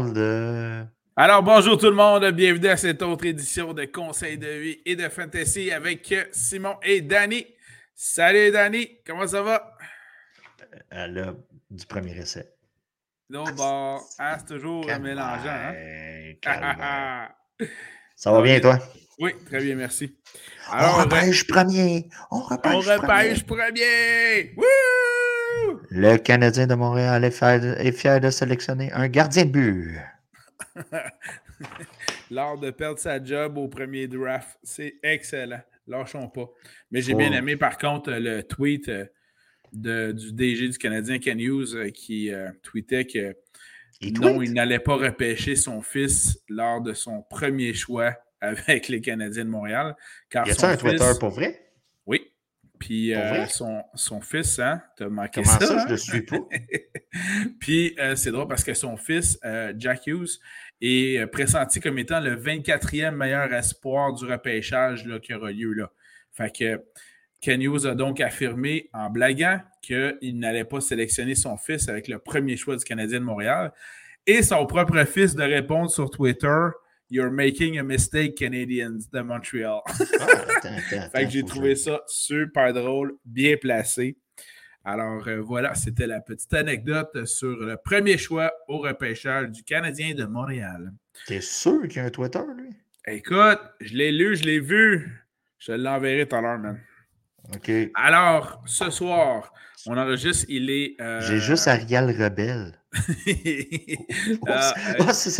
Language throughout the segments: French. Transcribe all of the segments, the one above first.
de. Alors, bonjour tout le monde, bienvenue à cette autre édition de Conseil de vie et de fantasy avec Simon et Danny. Salut Danny, comment ça va? Euh, là, du premier essai. Non, bon, ah, c'est toujours mélangeant. Hein? ça va bien, toi? Oui, très bien, merci. Alors, on repêche premier! On repêche, on repêche premier! Le Canadien de Montréal est fier, de, sélectionner un gardien de but. Lors de perdre sa job au premier draft, c'est excellent. Lâchons pas. Mais j'ai bien aimé, par contre, le tweet euh, de, du DG du Canadien, Ken Hughes, euh, qui euh, tweetait que non, il n'allait pas repêcher son fils lors de son premier choix avec les Canadiens de Montréal. Car y a un Twitter pour vrai? Puis euh, son, son, fils, hein, t'as manqué Comment ça. ça, hein? je le suis pas? Puis euh, c'est drôle parce que son fils, euh, Jack Hughes, est pressenti comme étant le 24e meilleur espoir du repêchage là, qui aura lieu là. Fait que Ken Hughes a donc affirmé en blaguant qu'il n'allait pas sélectionner son fils avec le premier choix du Canadien de Montréal. Et son propre fils de répondre sur Twitter You're making a mistake, Canadians de Montreal. Ah, fait que j'ai trouvé ça super drôle, bien placé. Alors euh, voilà, c'était la petite anecdote sur le premier choix au repêchage du Canadien de Montréal. T'es sûr qu'il y a un Twitter, lui? Écoute, je l'ai lu, je l'ai vu. Je l'enverrai tout à l'heure, man. OK. Alors, ce soir, on enregistre, il est. Euh, J'ai juste Ariel Rebelle. Ah, c'est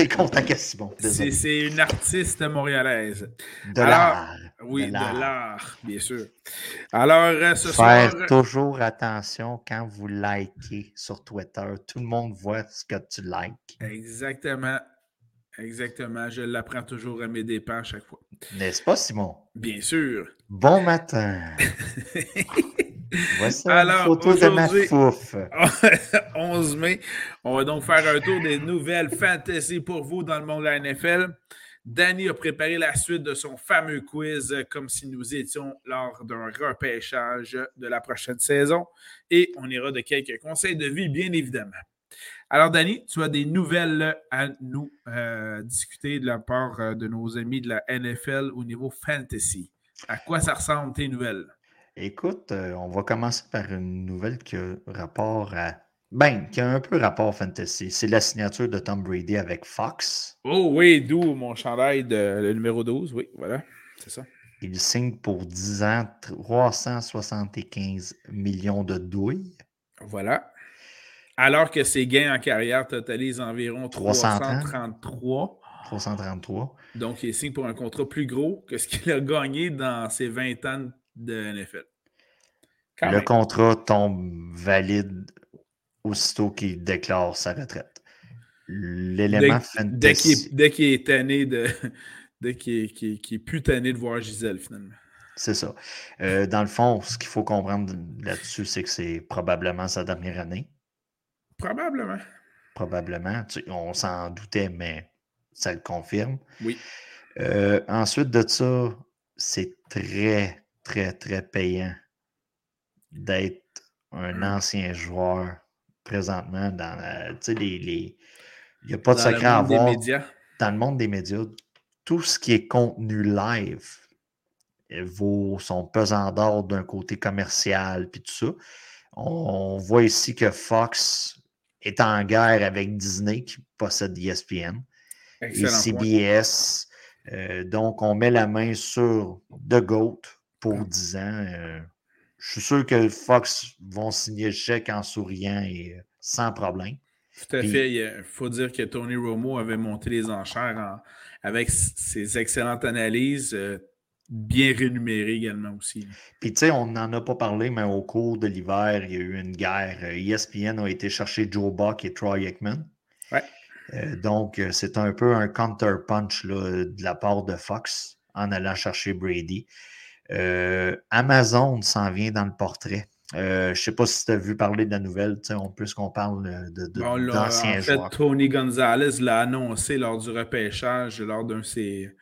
Simon. C'est une artiste montréalaise. De l'art. Oui, de l'art, bien sûr. Alors, euh, ce Faire soir. toujours attention quand vous likez sur Twitter. Tout le monde voit ce que tu likes. Exactement. Exactement. Je l'apprends toujours à mes dépens à chaque fois. N'est-ce pas, Simon? Bien sûr. Bon matin. Voici une photo de ma fouf. 11 mai, on va donc faire un tour des nouvelles fantasy pour vous dans le monde de la NFL. Danny a préparé la suite de son fameux quiz comme si nous étions lors d'un repêchage de la prochaine saison. Et on ira de quelques conseils de vie, bien évidemment. Alors, Danny, tu as des nouvelles à nous euh, discuter de la part euh, de nos amis de la NFL au niveau fantasy. À quoi ça ressemble tes nouvelles? Écoute, euh, on va commencer par une nouvelle qui a rapport à. Ben, qui a un peu rapport fantasy. C'est la signature de Tom Brady avec Fox. Oh oui, d'où mon chandail de le numéro 12. Oui, voilà, c'est ça. Il signe pour 10 ans 375 millions de douilles. Voilà. Alors que ses gains en carrière totalisent environ 333. 333. Donc, il signe pour un contrat plus gros que ce qu'il a gagné dans ses 20 ans de NFL. le contrat tombe valide aussitôt qu'il déclare sa retraite. L'élément dès, dès qu'il est, tanné de. Dès qu'il est, plus tanné de voir Gisèle, finalement. C'est ça. Euh, dans le fond, ce qu'il faut comprendre là-dessus, c'est que c'est probablement sa dernière année. Probablement. Probablement. on s'en doutait, mais ça le confirme. Oui. Euh, ensuite de ça, c'est très, très, très payant d'être un mmh. ancien joueur présentement dans sais, les, il n'y a pas de secret à avoir. Dans le monde des médias, tout ce qui est contenu live vaut son pesant d'or d'un côté commercial puis tout ça. On voit ici que Fox est en guerre avec Disney qui possède ESPN et CBS. Euh, donc, on met la main sur The GOAT pour 10 ans. Euh, je suis sûr que Fox vont signer le chèque en souriant et euh, sans problème. Tout à fait. Il faut dire que Tony Romo avait monté les enchères avec ses excellentes analyses, euh, bien rémunérées également aussi. Puis tu sais, on n'en a pas parlé, mais au cours de l'hiver, il y a eu une guerre. ESPN a été chercher Joe Buck et Troy. Ouais. donc, c'est un peu un counter-punch de la part de Fox en allant chercher Brady. Euh, Amazon s'en vient dans le portrait. Euh, je ne sais pas si tu as vu parler de la nouvelle, puisqu'on parle de, d'anciens en fait, Tony Gonzalez l'a annoncé lors du repêchage, lors d'un ses,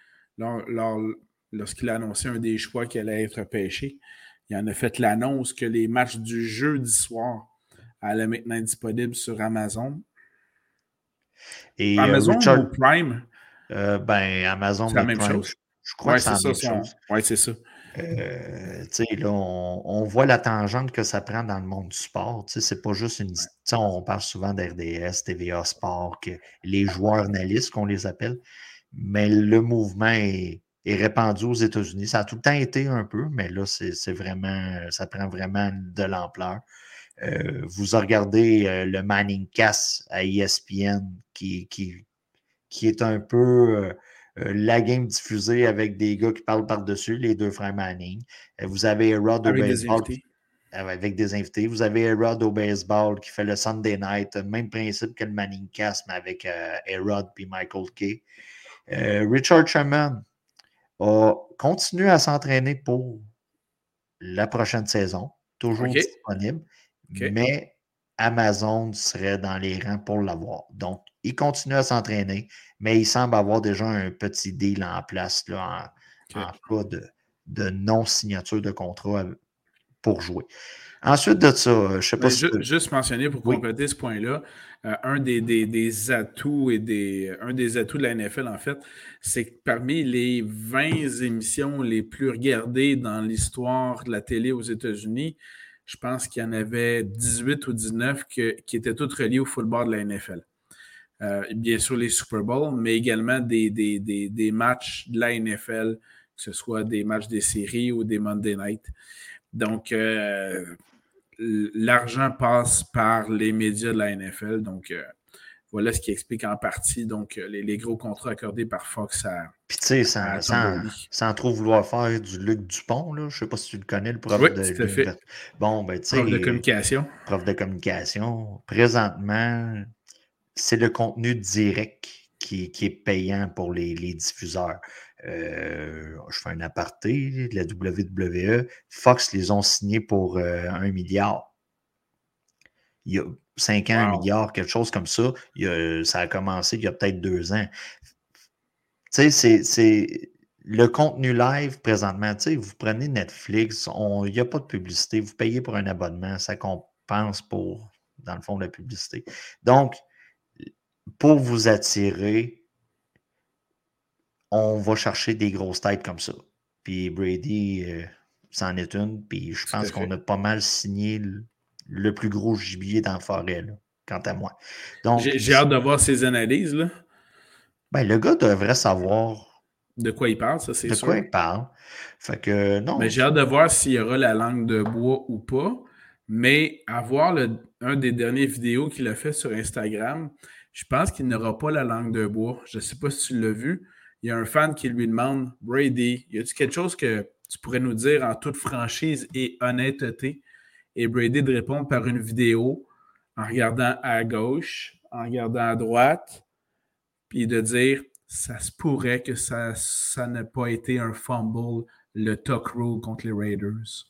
lorsqu'il a annoncé un des choix qui allait être repêché. Il en a fait l'annonce que les matchs du jeudi soir allaient maintenant être disponibles sur Amazon. Et, Amazon ou Prime? ben, Amazon, c'est la même chose. Je crois que c'est la même chose. Oui, c'est ça. Euh, là, on, voit la tangente que ça prend dans le monde du sport. C'est pas juste une. On parle souvent d'RDS, TVA Sport, que les joueurs analystes, qu'on les appelle, mais le mouvement est, répandu aux États-Unis. Ça a tout le temps été un peu, mais là, c'est vraiment. Ça prend vraiment de l'ampleur. Euh, vous regardez euh, le Manning Cast à ESPN qui, qui, qui est un peu euh, la game diffusée avec des gars qui parlent par-dessus, les deux frères Manning. Euh, vous avez Rod au baseball. Ah avec des invités. Vous avez Rod au baseball qui fait le Sunday night, même principe que le Manning Cast, mais avec euh, Rod et Michael Kay. Richard Sherman a continué à s'entraîner pour la prochaine saison, toujours disponible, mais Amazon serait dans les rangs pour l'avoir. Donc, il continue à s'entraîner, mais il semble avoir déjà un petit deal en place là, en, cas de, non-signature de contrat pour jouer. Ensuite de ça, je ne sais pas si. Juste mentionner pour compléter ce point-là, euh, un des, atouts et des, un des atouts de la NFL, en fait, c'est que parmi les 20 émissions les plus regardées dans l'histoire de la télé aux États-Unis, je pense qu'il y en avait 18 ou 19 qui étaient toutes reliées au football de la NFL. Euh, bien sûr les Super Bowls, mais également des, matchs de la NFL, que ce soit des matchs des séries ou des Monday Night. Donc, euh, l'argent passe par les médias de la NFL. Donc, euh, voilà ce qui explique en partie donc, les, gros contrats accordés par Fox à. Puis, tu sais, sans, trop vouloir faire du Luc Dupont, là, je ne sais pas si tu le connais, le prof de. Bon, ben, tu sais. Prof de communication. Prof de communication. Présentement, c'est le contenu direct qui, est payant pour les, diffuseurs. Euh, je fais un aparté de la WWE. Fox les ont signés pour euh, un milliard. Il y a 5 ans, un milliard, quelque chose comme ça. ça a commencé il y a peut-être deux ans. Tu sais, c'est le contenu live présentement. Tu sais, vous prenez Netflix, il n'y a pas de publicité. Vous payez pour un abonnement, ça compense pour, dans le fond, la publicité. Donc, pour vous attirer, on va chercher des grosses têtes comme ça. Puis Brady, euh, c'en est une. Puis je pense qu'on a pas mal signé le, plus gros gibier dans la forêt, quant à moi. J'ai hâte de voir ses analyses. Là. Ben, le gars devrait savoir. De quoi il parle, ça, c'est sûr. De quoi il parle. Fait que non. Mais j'ai hâte de voir s'il y aura la langue de bois ou pas. Mais avoir le, un des derniers vidéos qu'il a fait sur Instagram, je pense qu'il n'aura pas la langue de bois. Je ne sais pas si tu l'as vu. Il y a un fan qui lui demande Brady, y a-t-il quelque chose que tu pourrais nous dire en toute franchise et honnêteté Et Brady de répondre par une vidéo en regardant à gauche, en regardant à droite, puis de dire ça se pourrait que ça, ça n'ait pas été un fumble, le tuck rule contre les Raiders.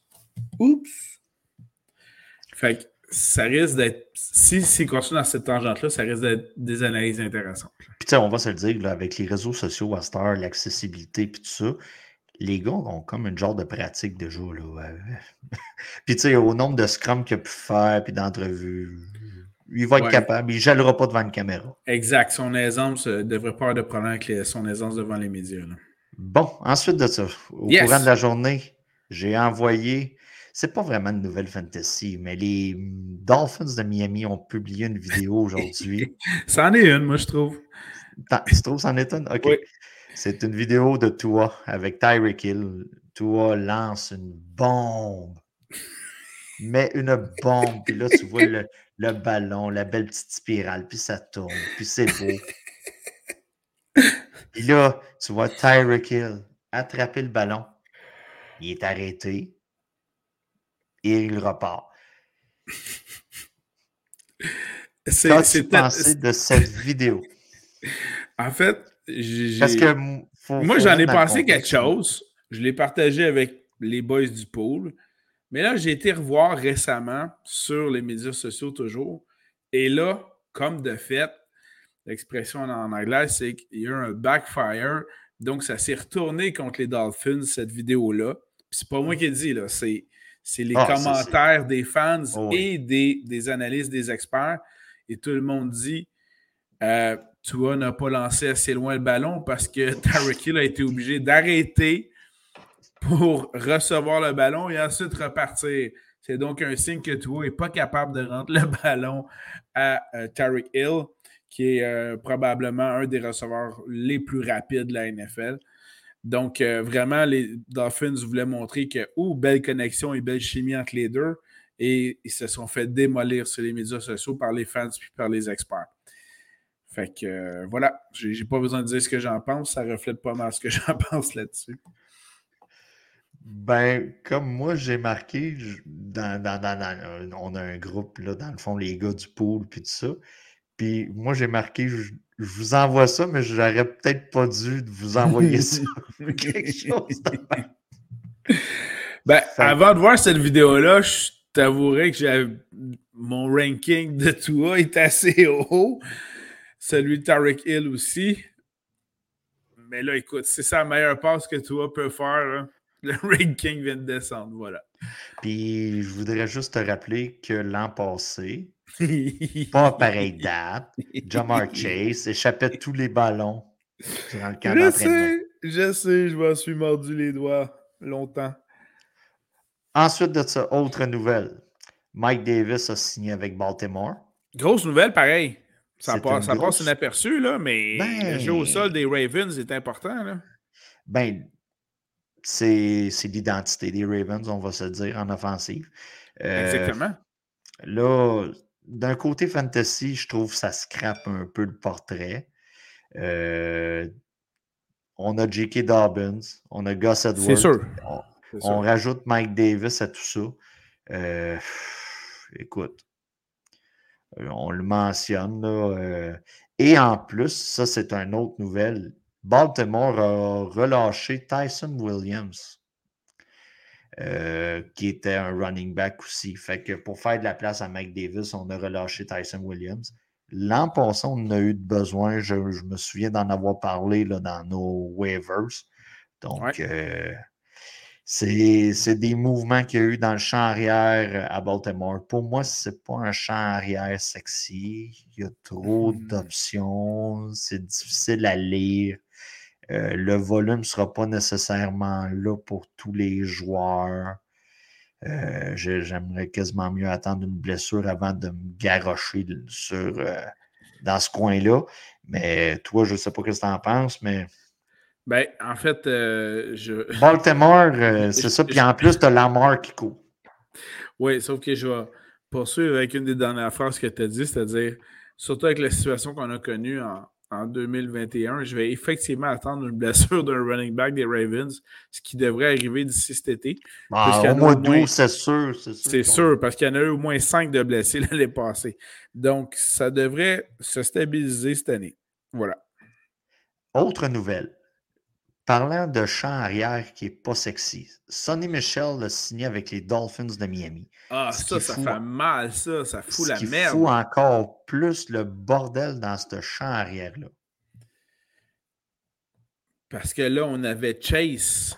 Oups! Fait que ça risque d'être. Si c'est continue dans cette tangente-là, ça risque d'être des analyses intéressantes. Puis, tu sais, on va se le dire, avec les réseaux sociaux à Star, l'accessibilité, puis tout ça, les gars ont comme une genre de pratique déjà. Là. puis, tu sais, au nombre de scrums qu'il a pu faire, puis d'entrevues, il va être capable. Il ne gèlera pas devant une caméra. Exact. Son aisance ne devrait pas avoir de problème avec son aisance devant les médias. Bon, ensuite de ça, au courant de la journée, j'ai envoyé c'est pas vraiment une nouvelle fantasy, mais les Dolphins de Miami ont publié une vidéo aujourd'hui. c'en est une, moi, je trouve. Tu trouves c'en est une? OK. C'est une vidéo de Tua avec Tyreek Hill. Tua lance une bombe. Mais une bombe. Puis là, tu vois le, le, ballon, la belle petite spirale, puis ça tourne, puis c'est beau. Puis là, tu vois Tyreek Hill attraper le ballon. Il est arrêté et il repart. Qu'as-tu pensé de cette vidéo? En fait, Parce que moi, j'en ai pensé quelque chose. Je l'ai partagé avec les boys du pool. Mais là, j'ai été revoir récemment sur les médias sociaux toujours. Et là, comme de fait, l'expression en anglais, c'est qu'il y a eu un backfire. Donc, ça s'est retourné contre les Dolphins, cette vidéo-là. c'est pas moi qui ai dit, là. C'est c'est les ah, commentaires des fans oh et des, des, analystes, des experts. Et tout le monde dit Euh, Tua n'a pas lancé assez loin le ballon parce que Tyreek Hill a été obligé d'arrêter pour recevoir le ballon et ensuite repartir. C'est donc un signe que Tua n'est pas capable de rendre le ballon à euh, Tyreek Hill, qui est euh, probablement un des receveurs les plus rapides de la NFL. Donc, euh, vraiment, les Dolphins voulaient montrer que, oh, belle connexion et belle chimie entre les deux. Et ils se sont fait démolir sur les médias sociaux par les fans puis par les experts. Fait que euh, voilà, j'ai pas besoin de dire ce que j'en pense, ça reflète pas mal ce que j'en pense là-dessus. Ben, comme moi, j'ai marqué, dans, dans, on a un groupe, là, dans le fond, les gars du pool, puis tout ça. Puis moi, j'ai marqué, je, vous envoie ça, mais j'aurais peut-être pas dû vous envoyer ça. Quelque chose de Ben, avant de voir cette vidéo-là, je t'avouerais que mon ranking de toi est assez haut. Celui de Tarek Hill aussi. Mais là, écoute, c'est ça la meilleure passe que toi peux faire. Le ranking vient de descendre, voilà. Puis, je voudrais juste te rappeler que l'an passé, pas à pareille date, Jamar Chase échappait tous les ballons dans le camp Je sais, je sais, je m'en suis mordu les doigts longtemps. Ensuite de ça, autre nouvelle. Mike Davis a signé avec Baltimore. Grosse nouvelle, pareil. Ça, passe, ça passe inaperçu, là, mais le jeu au ben sol des Ravens est important. Là. Ben, c'est l'identité des Ravens, on va se dire, en offensive. Euh, Exactement. Là, d'un côté fantasy, je trouve que ça scrape un peu le portrait. Euh, on a J.K. Dobbins, on a Gus Edwards. C'est sûr. On, rajoute Mike Davis à tout ça. Euh, écoute, euh, on le mentionne. Là, et en plus, ça, c'est une autre nouvelle. Baltimore a relâché Tyson Williams. Euh, qui était un running back aussi. Fait que pour faire de la place à Mike Davis, on a relâché Tyson Williams. L'an passé, on a eu besoin. Je, me souviens d'en avoir parlé là, dans nos waivers. Donc, euh, c'est des mouvements qu'il y a eu dans le champ arrière à Baltimore. Pour moi, ce n'est pas un champ arrière sexy. Il y a trop hmm. d'options. C'est difficile à lire. Euh, le volume ne sera pas nécessairement là pour tous les joueurs. Euh, j'aimerais quasiment mieux attendre une blessure avant de me garrocher sur, euh, dans ce coin-là. Mais toi, je ne sais pas ce que tu en penses, mais. Ben, en fait, je. Baltimore, c'est ça. Puis en plus, tu as Lamar qui court. Oui, sauf que je vais poursuivre avec une des dernières phrases que tu as dit, c'est-à-dire, surtout avec la situation qu'on a connue en, en 2021. Je vais effectivement attendre une blessure d'un running back des Ravens, ce qui devrait arriver d'ici cet été. Ah, au mois d'août, c'est sûr. C'est sûr, parce qu'il y en a eu au moins cinq de blessés l'année passée. Donc, ça devrait se stabiliser cette année. Voilà. Autre nouvelle. Parlant de champ arrière qui n'est pas sexy, Sonny Michel a signé avec les Dolphins de Miami. Ah, ça, ça fait mal, ça. Ça fout la merde. Ça fout encore plus le bordel dans ce champ arrière-là. Parce que là, on avait Chase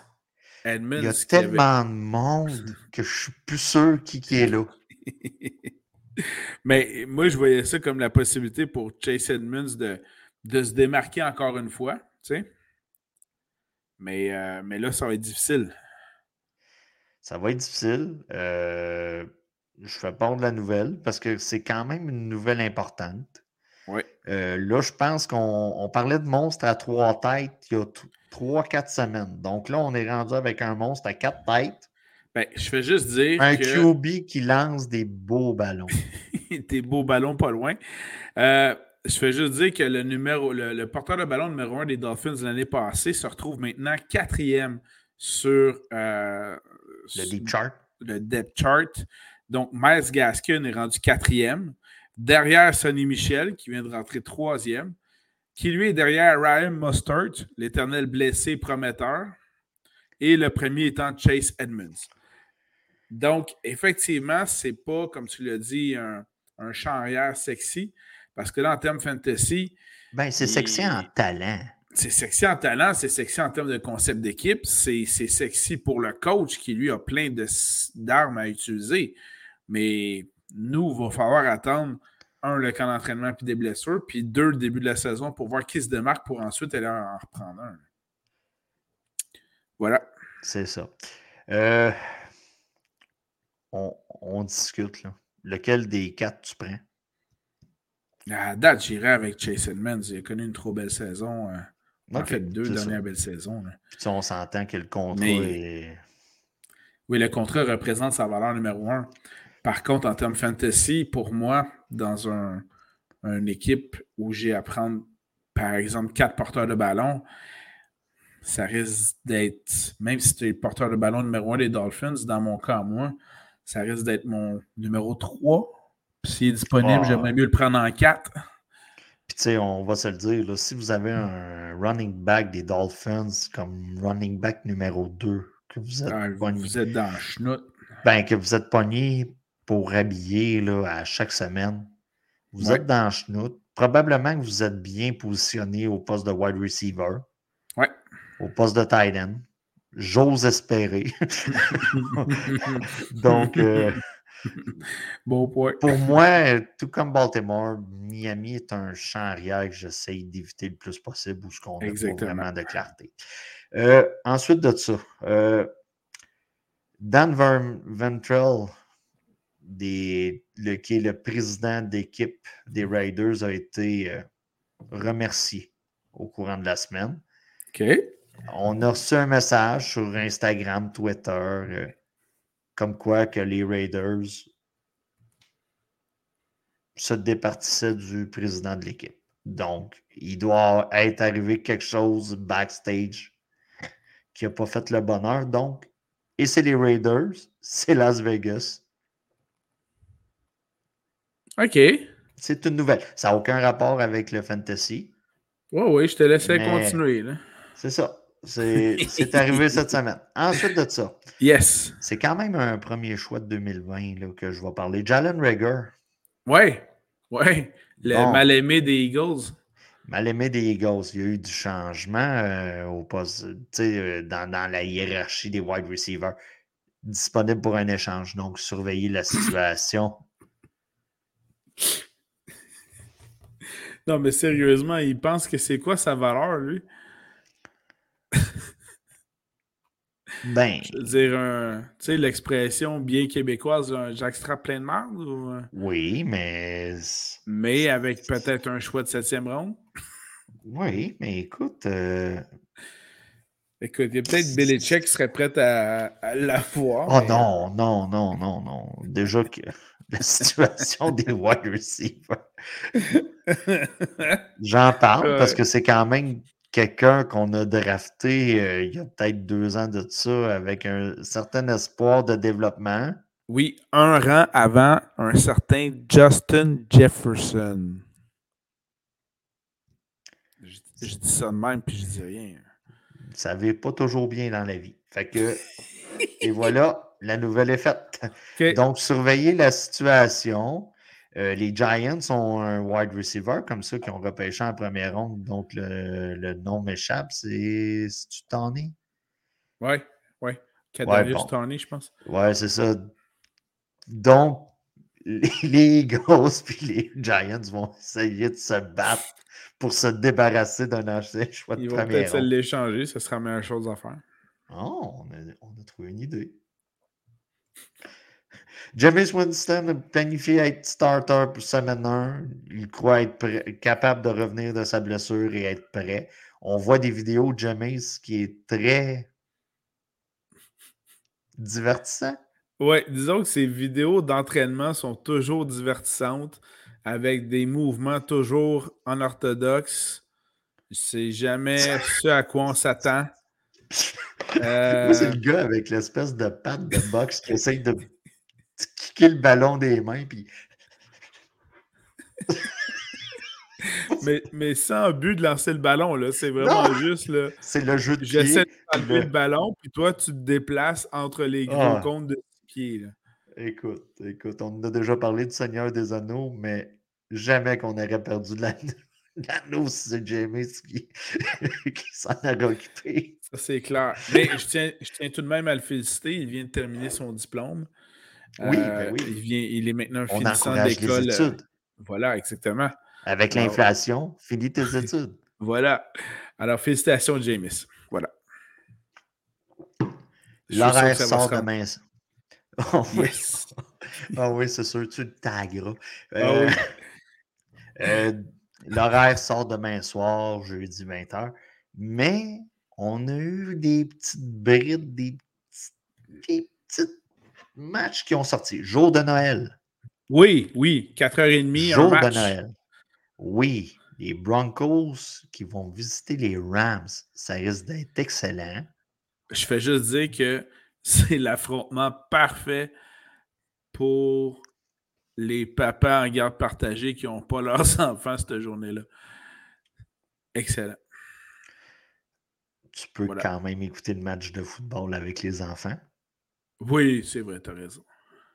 Edmonds. Il y a tellement de monde que je suis plus sûr qui, qui est là. Mais moi, je voyais ça comme la possibilité pour Chase Edmonds de, de se démarquer encore une fois. Tu sais? Mais, euh, mais là, ça va être difficile. Ça va être difficile. Euh, je fais pas de la nouvelle parce que c'est quand même une nouvelle importante. Oui. Euh, là, je pense qu'on parlait de monstre à trois têtes il y a trois, quatre semaines. Donc là, on est rendu avec un monstre à quatre têtes. Ben, je fais juste dire. Un QB qui lance des beaux ballons. des beaux ballons pas loin. Euh, je fais juste dire que le numéro, le, porteur de ballon numéro un des Dolphins de l'année passée se retrouve maintenant quatrième sur euh, le deep chart. Le depth chart. Donc, Miles Gaskin est rendu quatrième. Derrière Sonny Michel, qui vient de rentrer troisième. Qui lui est derrière Ryan Mustard, l'éternel blessé prometteur. Et le premier étant Chase Edmonds. Donc, effectivement, c'est pas, comme tu l'as dit, un, un champ arrière sexy. Parce que là, en termes fantasy. Ben, c'est sexy en talent. C'est sexy en talent, c'est sexy en termes de concept d'équipe, c'est sexy pour le coach qui, lui, a plein d'armes à utiliser. Mais nous, il va falloir attendre un, le camp d'entraînement puis des blessures, puis deux, le début de la saison pour voir qui se démarque pour ensuite aller en reprendre un. Voilà. C'est ça. Euh, on, discute. Là. Lequel des quatre tu prends? À date, j'irai avec Chase Edmonds. Il a connu une trop belle saison. Euh, en fait, deux dernières belles saisons. Puis on s'entend que le contrat est. Oui, le contrat représente sa valeur numéro un. Par contre, en termes fantasy, pour moi, dans un, une équipe où j'ai à prendre, par exemple, quatre porteurs de ballon, ça risque d'être, même si tu es porteur de ballon numéro un des Dolphins, dans mon cas, moi, ça risque d'être mon numéro 3. S'il est disponible, ah. j'aimerais mieux le prendre en 4. Puis, tu sais, on va se le dire, si vous avez un running back des Dolphins comme running back numéro 2, que vous êtes, ah, vous êtes dans le. Ben, que vous êtes pogné pour habiller là, à chaque semaine, vous êtes dans le schnout. Probablement que vous êtes bien positionné au poste de wide receiver. Ouais. Au poste de tight end. J'ose espérer. Donc, euh, bon point. Pour moi, tout comme Baltimore, Miami est un champ arrière que j'essaye d'éviter le plus possible où ce qu'on a vraiment de clarté. Euh, ensuite de ça, euh, Dan Ventrell, des, le, qui est le président d'équipe des Raiders, a été remercié au courant de la semaine. OK on a reçu un message sur Instagram, Twitter, euh, comme quoi que les Raiders se départissaient du président de l'équipe. Donc, il doit être arrivé quelque chose backstage qui n'a pas fait le bonheur. Donc, et c'est les Raiders, c'est Las Vegas. OK. C'est une nouvelle. Ça n'a aucun rapport avec le fantasy. Oui, oui, je te laissais continuer. C'est ça. C'est arrivé cette semaine. Ensuite de ça. Yes. C'est quand même un premier choix de 2020 là, que je vais parler. Jalen Rager. Oui, oui. Le mal-aimé des Eagles. Mal-aimé des Eagles. Il y a eu du changement euh, au poste, euh, dans, dans la hiérarchie des wide receivers. Disponible pour un échange. Donc, surveillez la situation. Non, mais sérieusement, il pense que c'est quoi sa valeur, lui? Ben. Je veux dire, tu sais, l'expression bien québécoise, j'extrape plein de merde Oui, mais. Mais avec peut-être un choix de septième ronde? Oui, mais écoute. Euh, écoute, il y a peut-être Belichick qui serait prêt à, à l'avoir. Oh non, non, non, non, non. Déjà que la situation des wide receivers. J'en parle parce que c'est quand même quelqu'un qu'on a drafté euh, il y a peut-être deux ans de ça avec un certain espoir de développement? Oui, un rang avant un certain Justin Jefferson. Je, dis ça de même puis je dis rien. Ça va pas toujours bien dans la vie. Fait que, et voilà, la nouvelle est faite. Donc, surveillez la situation. Euh, les Giants ont un wide receiver comme ça qui ont repêché en première ronde. Donc, le, nom m'échappe. C'est tu Tony? Oui, oui. Kadarius ouais, Tony, je pense. Oui, c'est ça. Donc, les, Eagles et les Giants vont essayer de se battre pour se débarrasser d'un ancien choix de Ils vont peut-être l'échanger. Ce sera la meilleure chose à faire. Oh, on a, on a trouvé une idée. James Winston a planifié être starter pour semaine 1. Il croit être capable de revenir de sa blessure et être prêt. On voit des vidéos de James qui est très divertissant. Oui, disons que ces vidéos d'entraînement sont toujours divertissantes avec des mouvements toujours en orthodoxe. C'est jamais ce à quoi on s'attend. c'est le euh, gars avec l'espèce de patte de boxe qui essaye de kicker le ballon des mains, puis. mais, mais sans but de lancer le ballon, là. C'est vraiment juste. Là, c'est le jeu de J'essaie de le... ballon, puis toi, tu te déplaces entre les gros ah. comptes de pieds. Là. Écoute, écoute, on a déjà parlé du Seigneur des Anneaux, mais jamais qu'on aurait perdu l'anneau si c'est James qui, qui s'en a occupé. Ça, c'est clair. Mais je tiens, je tiens tout de même à le féliciter. Il vient de terminer son diplôme. Oui, ben euh, oui. Il, vient, il est maintenant finissant d'école. Voilà, exactement. Avec l'inflation, finis tes études. Voilà. Alors, félicitations, James. Voilà. L'horaire sort demain. Oh, oui, oh, oui c'est sûr, tu le tagueras. Ah euh, euh, l'horaire sort demain soir, jeudi 20h. Mais on a eu des petites brides, des petits, matchs qui ont sorti. Jour de Noël. Oui, oui, 4h30. Jour de Noël. Oui, les Broncos qui vont visiter les Rams, ça risque d'être excellent. Je fais juste dire que c'est l'affrontement parfait pour les papas en garde partagée qui n'ont pas leurs enfants cette journée-là. Excellent. Tu peux quand même écouter le match de football avec les enfants. Oui, c'est vrai, tu as raison.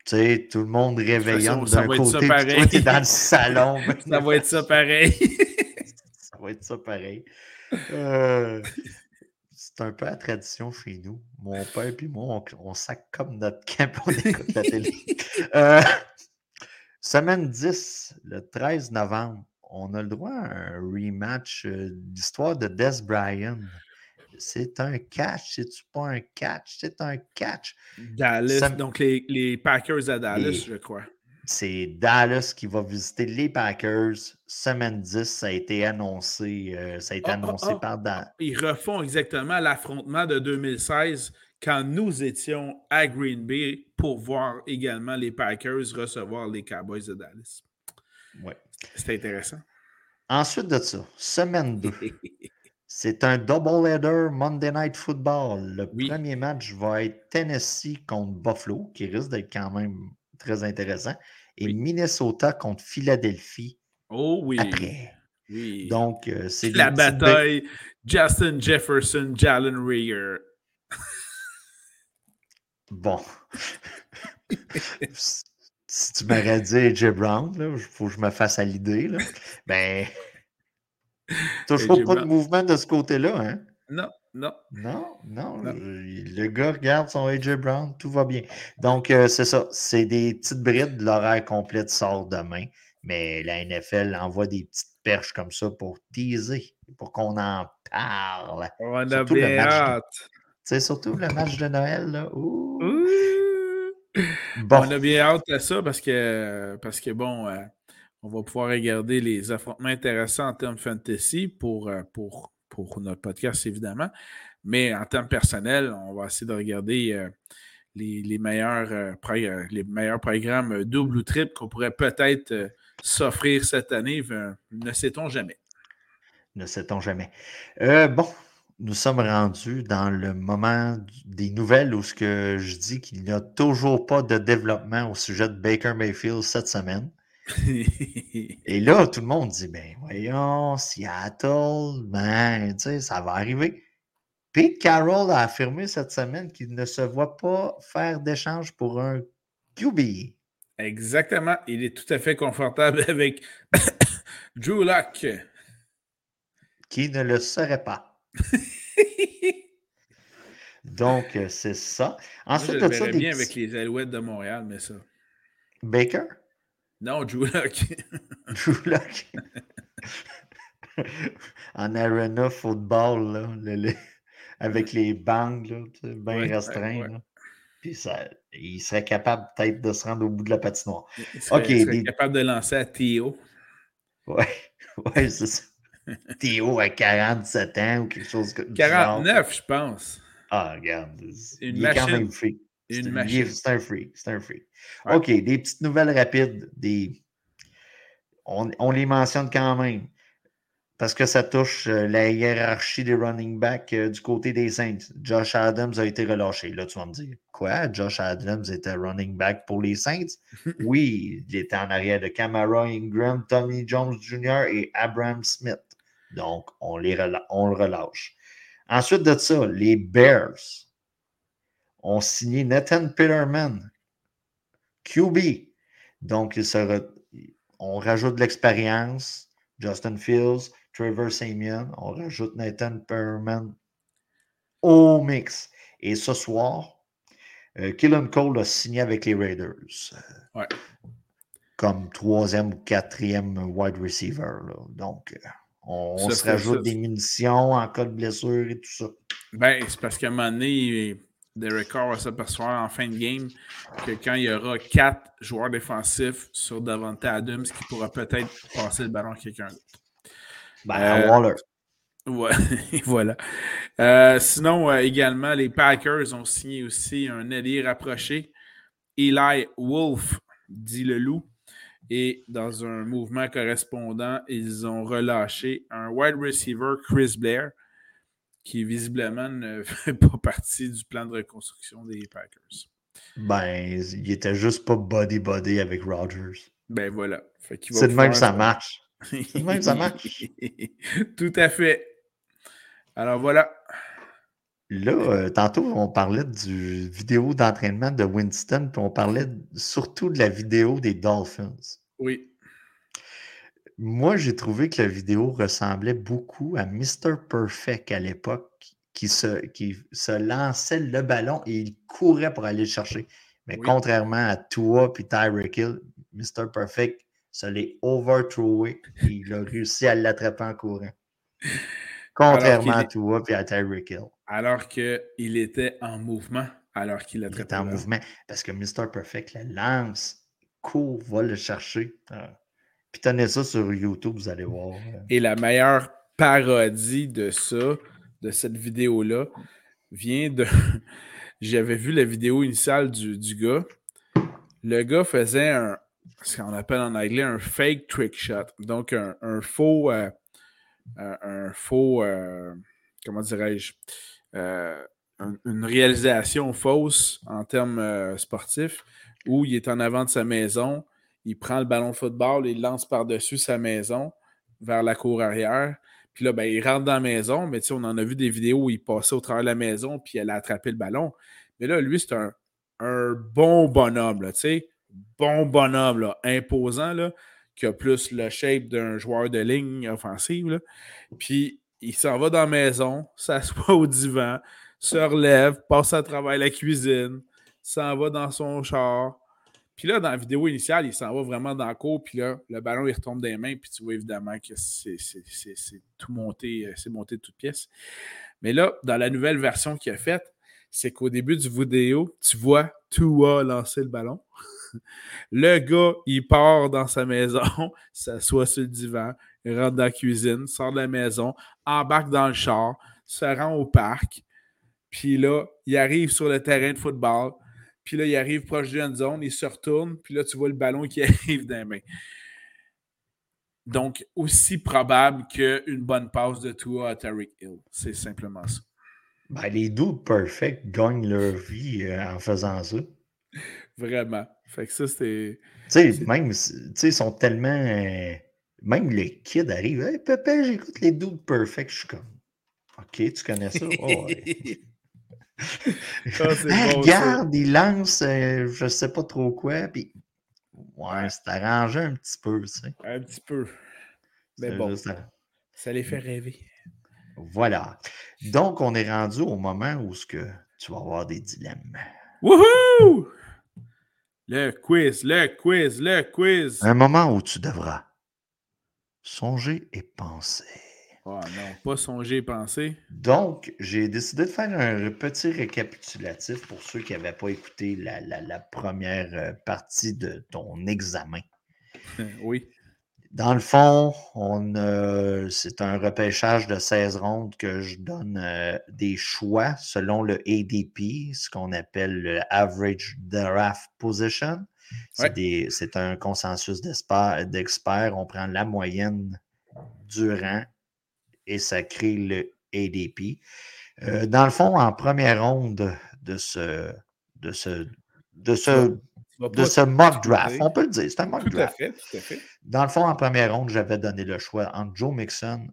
Tu sais, tout le monde réveillant d'un côté, toi, es dans le salon. ça va être ça pareil. ça va être ça pareil. Euh, c'est un peu la tradition chez nous. Mon père et moi, on, sac comme notre camp on écoute la télé. Euh, semaine 10, le 13 novembre, on a le droit à un rematch euh, d'histoire de Des Bryant. C'est un catch, c'est-tu pas un catch? C'est un catch. Dallas, donc les, Packers à Dallas, je crois. C'est Dallas qui va visiter les Packers. Semaine 10, ça a été annoncé, euh, ça a été ah, ah, annoncé ah. par Dallas. Ils refont exactement l'affrontement de 2016 quand nous étions à Green Bay pour voir également les Packers recevoir les Cowboys de Dallas. Ouais. C'était intéressant. Ensuite de ça, semaine 2. C'est un double-header Monday Night Football. Le premier match va être Tennessee contre Buffalo, qui risque d'être quand même très intéressant, et Minnesota contre Philadelphie. Oh oui. Après. Oui. Donc, euh, c'est la bataille Justin Jefferson, Jalen Rieger. bon. si tu m'aurais dit AJ Brown, il faut que je me fasse à l'idée. Ben, toujours pas de mouvement de ce côté-là. Hein? Non, non. Non, non. Le gars regarde son AJ Brown, tout va bien. Donc, euh, c'est ça. C'est des petites brides. L'horaire complet sort demain. Mais la NFL envoie des petites perches comme ça pour teaser, pour qu'on en parle. On a bien hâte. C'est surtout le match de Noël. Là. On a bien hâte à ça parce que, parce que bon, euh, on va pouvoir regarder les affrontements intéressants en termes fantasy pour, euh, pour, pour notre podcast, évidemment. Mais en termes personnels, on va essayer de regarder euh, les, meilleurs, les meilleurs programmes double ou triple qu'on pourrait peut-être s'offrir cette année. Ne sait-on jamais. Ne sait-on jamais. bon, nous sommes rendus dans le moment des nouvelles où je dis qu'il n'y a toujours pas de développement au sujet de Baker Mayfield cette semaine. Et là, tout le monde dit, ben voyons, Seattle, ben, tu sais, ça va arriver. Pete Carroll a affirmé cette semaine qu'il ne se voit pas faire d'échange pour un QB. Exactement. Il est tout à fait confortable avec Drew Luck. Qui ne le serait pas. Donc, euh, c'est ça. Ensuite Moi, je le bien avec les Alouettes de Montréal, mais ça. Baker? Non, Drew Luck. Drew en arena football, là, avec les bangs, bien restreints. Puis ça, il serait capable peut-être de se rendre au bout de la patinoire. Il serait, capable de lancer à Théo. Oui, ouais, c'est ça. Théo a 47 ans ou quelque chose comme ça. 49, je pense. Ah, regarde. Une il est quand même C'est un freak. C'est un freak. OK, des petites nouvelles rapides. Des... On, on, les mentionne quand même. Parce que ça touche euh, la hiérarchie des running backs euh, du côté des Saints. Josh Adams a été relâché. Là, tu vas me dire, quoi? Josh Adams était running back pour les Saints? oui, il était en arrière de Camara Ingram, Tommy Jones Jr. et Abraham Smith. Donc, on, les on le relâche. Ensuite de ça, les Bears ont signé Nathan Peterman, QB. Donc, on rajoute de l'expérience. Justin Fields, Trevor Simeon, on rajoute Nathan Peterman au mix. Et ce soir, euh, Cole a signé avec les Raiders. Ouais. comme troisième ou quatrième wide receiver. Donc, euh, on, se rajoute des munitions en cas de blessure et tout ça. Ben, c'est parce qu'à un moment donné, Derek Carr va s'apercevoir en fin de game que quand il y aura quatre joueurs défensifs sur Davante Adams, qui pourra peut-être passer le ballon à quelqu'un d'autre. Ben, euh, Waller. Ouais, voilà. Euh, sinon, également, les Packers ont signé aussi un allié rapproché, Eli Wolf, dit le loup. Et dans un mouvement correspondant, ils ont relâché un wide receiver, Chris Blair, qui visiblement ne fait pas partie du plan de reconstruction des Packers. Ben, il était juste pas body-body avec Rodgers. Ben voilà. C'est de même que ça marche. C'est de même que ça marche. Tout à fait. Alors voilà. Là, euh, tantôt, on parlait du vidéo d'entraînement de Winston, puis on parlait surtout de la vidéo des Dolphins. Oui. Moi, j'ai trouvé que la vidéo ressemblait beaucoup à Mr. Perfect à l'époque, qui se, qui se lançait le ballon et il courait pour aller le chercher. Mais contrairement à toi et Tyreek Hill, Mr. Perfect se l'est overthrowé et il a réussi à l'attraper en courant. Contrairement à toi et à Tyreek Hill. Alors qu'il était en mouvement, alors qu'il a Il était en mouvement parce que Mr. Perfect la lance, court, va le chercher. Ah. Puis tenez ça sur YouTube, vous allez voir. Et la meilleure parodie de ça, de cette vidéo-là, vient de. J'avais vu la vidéo initiale du, gars. Le gars faisait un, ce qu'on appelle en anglais un fake trick shot. Donc un, faux. Euh, un, faux. Euh, comment dirais-je euh, une réalisation fausse en termes euh, sportifs où il est en avant de sa maison, il prend le ballon de football, il lance par-dessus sa maison vers la cour arrière. Puis là, ben, il rentre dans la maison, mais on en a vu des vidéos où il passait au travers de la maison, puis elle a attrapé le ballon. Mais là, lui, c'est un, bon bonhomme, tu sais, bon bonhomme, imposant, là, qui a plus le shape d'un joueur de ligne offensive. Puis il s'en va dans la maison, s'assoit au divan, se relève, passe à travers la cuisine, s'en va dans son char. Puis là, dans la vidéo initiale, il s'en va vraiment dans le cours, puis là, le ballon, il retombe des mains, puis tu vois évidemment que c'est tout monté, euh, c'est monté de toutes pièces. Mais là, dans la nouvelle version qu'il a faite, c'est qu'au début du vidéo, tu vois Tua lancer le ballon. Le gars, il part dans sa maison, s'assoit sur le divan, rentre dans la cuisine, sort de la maison, embarque dans le char, se rend au parc, puis là, il arrive sur le terrain de football, puis là, il arrive proche d'une zone, il se retourne, puis là, tu vois le ballon qui arrive dans les mains. Donc, aussi probable qu'une bonne passe de Tua à Tariq Hill. C'est simplement ça. Ben, les dudes perfect gagnent leur vie euh, en faisant ça. Vraiment. Fait que ça, c'était. Tu sais, même, tu sais, ils sont tellement. Euh, même les kids arrivent. Hey, papa, j'écoute les dudes perfect. Je suis comme. Ok, tu connais ça? Oh, ouais. Ah, regarde, il lance euh, je sais pas trop quoi, puis ouais, c'est arrangé un petit peu, tu sais. Un petit peu. Mais bon, ça... les fait rêver. Voilà. Donc, on est rendu au moment où ce que tu vas avoir des dilemmes. Wouhou! Le quiz, le quiz, le quiz. Un moment où tu devras songer et penser. Oh non, pas songer et penser. Donc, j'ai décidé de faire un petit récapitulatif pour ceux qui n'avaient pas écouté la, première euh, partie de ton examen. oui. Dans le fond, on, c'est un repêchage de 16 rondes que je donne euh, des choix selon le ADP, ce qu'on appelle le Average Draft Position. C'est, un consensus d'experts. On prend la moyenne du rang et ça crée le ADP. Euh, dans le fond, en première ronde de ce, de ce, de ce, de ce mock draft, on peut le dire, c'est un mock draft. Dans le fond, en première ronde, j'avais donné le choix entre Joe Mixon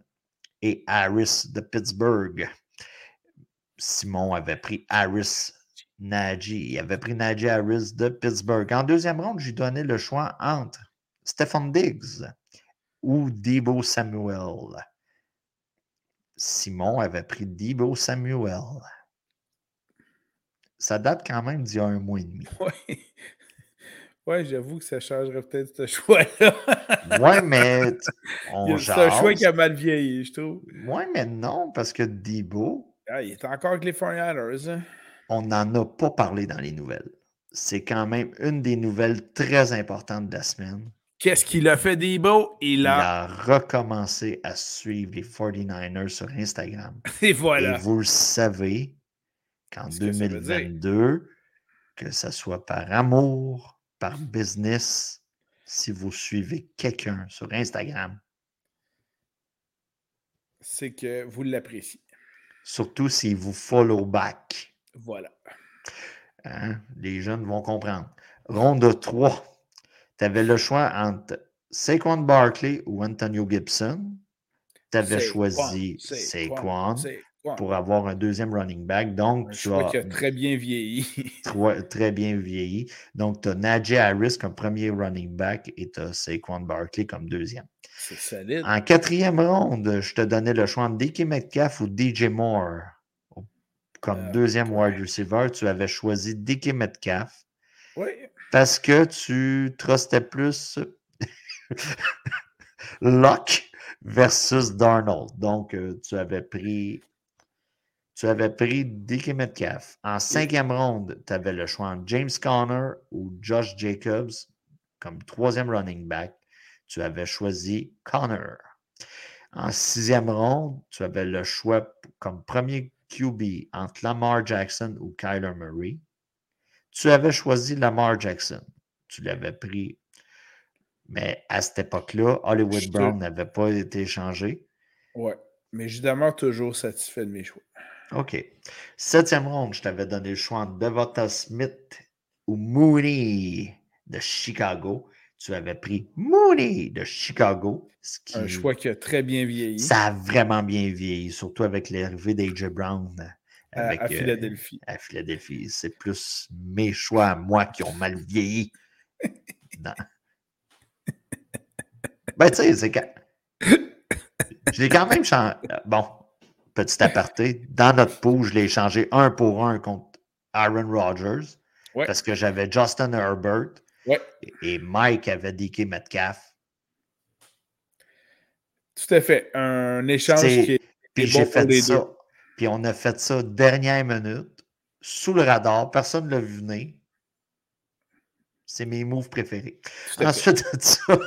et Harris de Pittsburgh. Simon avait pris Harris Najee. Il avait pris Najee Harris de Pittsburgh. En deuxième ronde, j'ai donné le choix entre Stephen Diggs ou Debo Samuel. Simon avait pris Debo Samuel. Ça date quand même d'il y a un mois et demi. Oui. Ouais, j'avoue que ça changerait peut-être ce choix-là. ouais, mais on C'est un choix qui a mal vieilli, je trouve. Ouais, mais non, parce que Debo. Ah, il est encore avec les 49ers. Hein? On n'en a pas parlé dans les nouvelles. C'est quand même une des nouvelles très importantes de la semaine. Qu'est-ce qu'il a fait, Debo? Il a... il a recommencé à suivre les 49ers sur Instagram. Et voilà. Et vous le savez qu'en 2022, que ce soit par amour, par business, si vous suivez quelqu'un sur Instagram, c'est que vous l'appréciez. Surtout s'il vous follow back. Voilà. Hein? Les jeunes vont comprendre. Ronde 3. Tu avais le choix entre Saquon Barkley ou Antonio Gibson. Tu avais choisi Saquon, pour avoir un deuxième running back. Donc, tu as. Qui a très bien vieilli. très bien vieilli. Donc, tu as Najee Harris comme premier running back et tu as Saquon Barkley comme deuxième. C'est solide. En quatrième ronde, je te donnais le choix entre DK Metcalf ou DJ Moore. Comme ah, deuxième wide receiver, tu avais choisi DK Metcalf. Oui. Parce que tu trustais plus Locke versus Darnold. Donc, euh, tu avais pris tu avais pris DK Metcalf. En cinquième ronde, tu avais le choix entre James Conner ou Josh Jacobs comme troisième running back. Tu avais choisi Conner. En sixième ronde, tu avais le choix comme premier QB entre Lamar Jackson ou Kyler Murray. Tu avais choisi Lamar Jackson. Tu l'avais pris. Mais à cette époque-là, Hollywood Brown n'avait pas été échangé. Ouais. Mais je demeure toujours satisfait de mes choix. OK. Septième ronde, je t'avais donné le choix entre Devonta Smith ou Mooney de Chicago. Tu avais pris Mooney de Chicago. Un choix qui a très bien vieilli. Ça a vraiment bien vieilli, surtout avec l'arrivée d'AJ Brown. Avec, à, Philadelphie. à Philadelphie. C'est plus mes choix à moi qui ont mal vieilli. ben, tu sais, c'est quand. Je l'ai quand même changé. Bon, petit aparté. Dans notre pool, je l'ai changé un pour un contre Aaron Rodgers. Parce que j'avais Justin Herbert. Et Mike avait DK Metcalf. Tout à fait. Un échange qui est. Puis j'ai fait ça. Puis on a fait ça dernière minute, sous le radar. Personne ne l'a vu venir. C'est mes moves préférés. Ensuite de ça,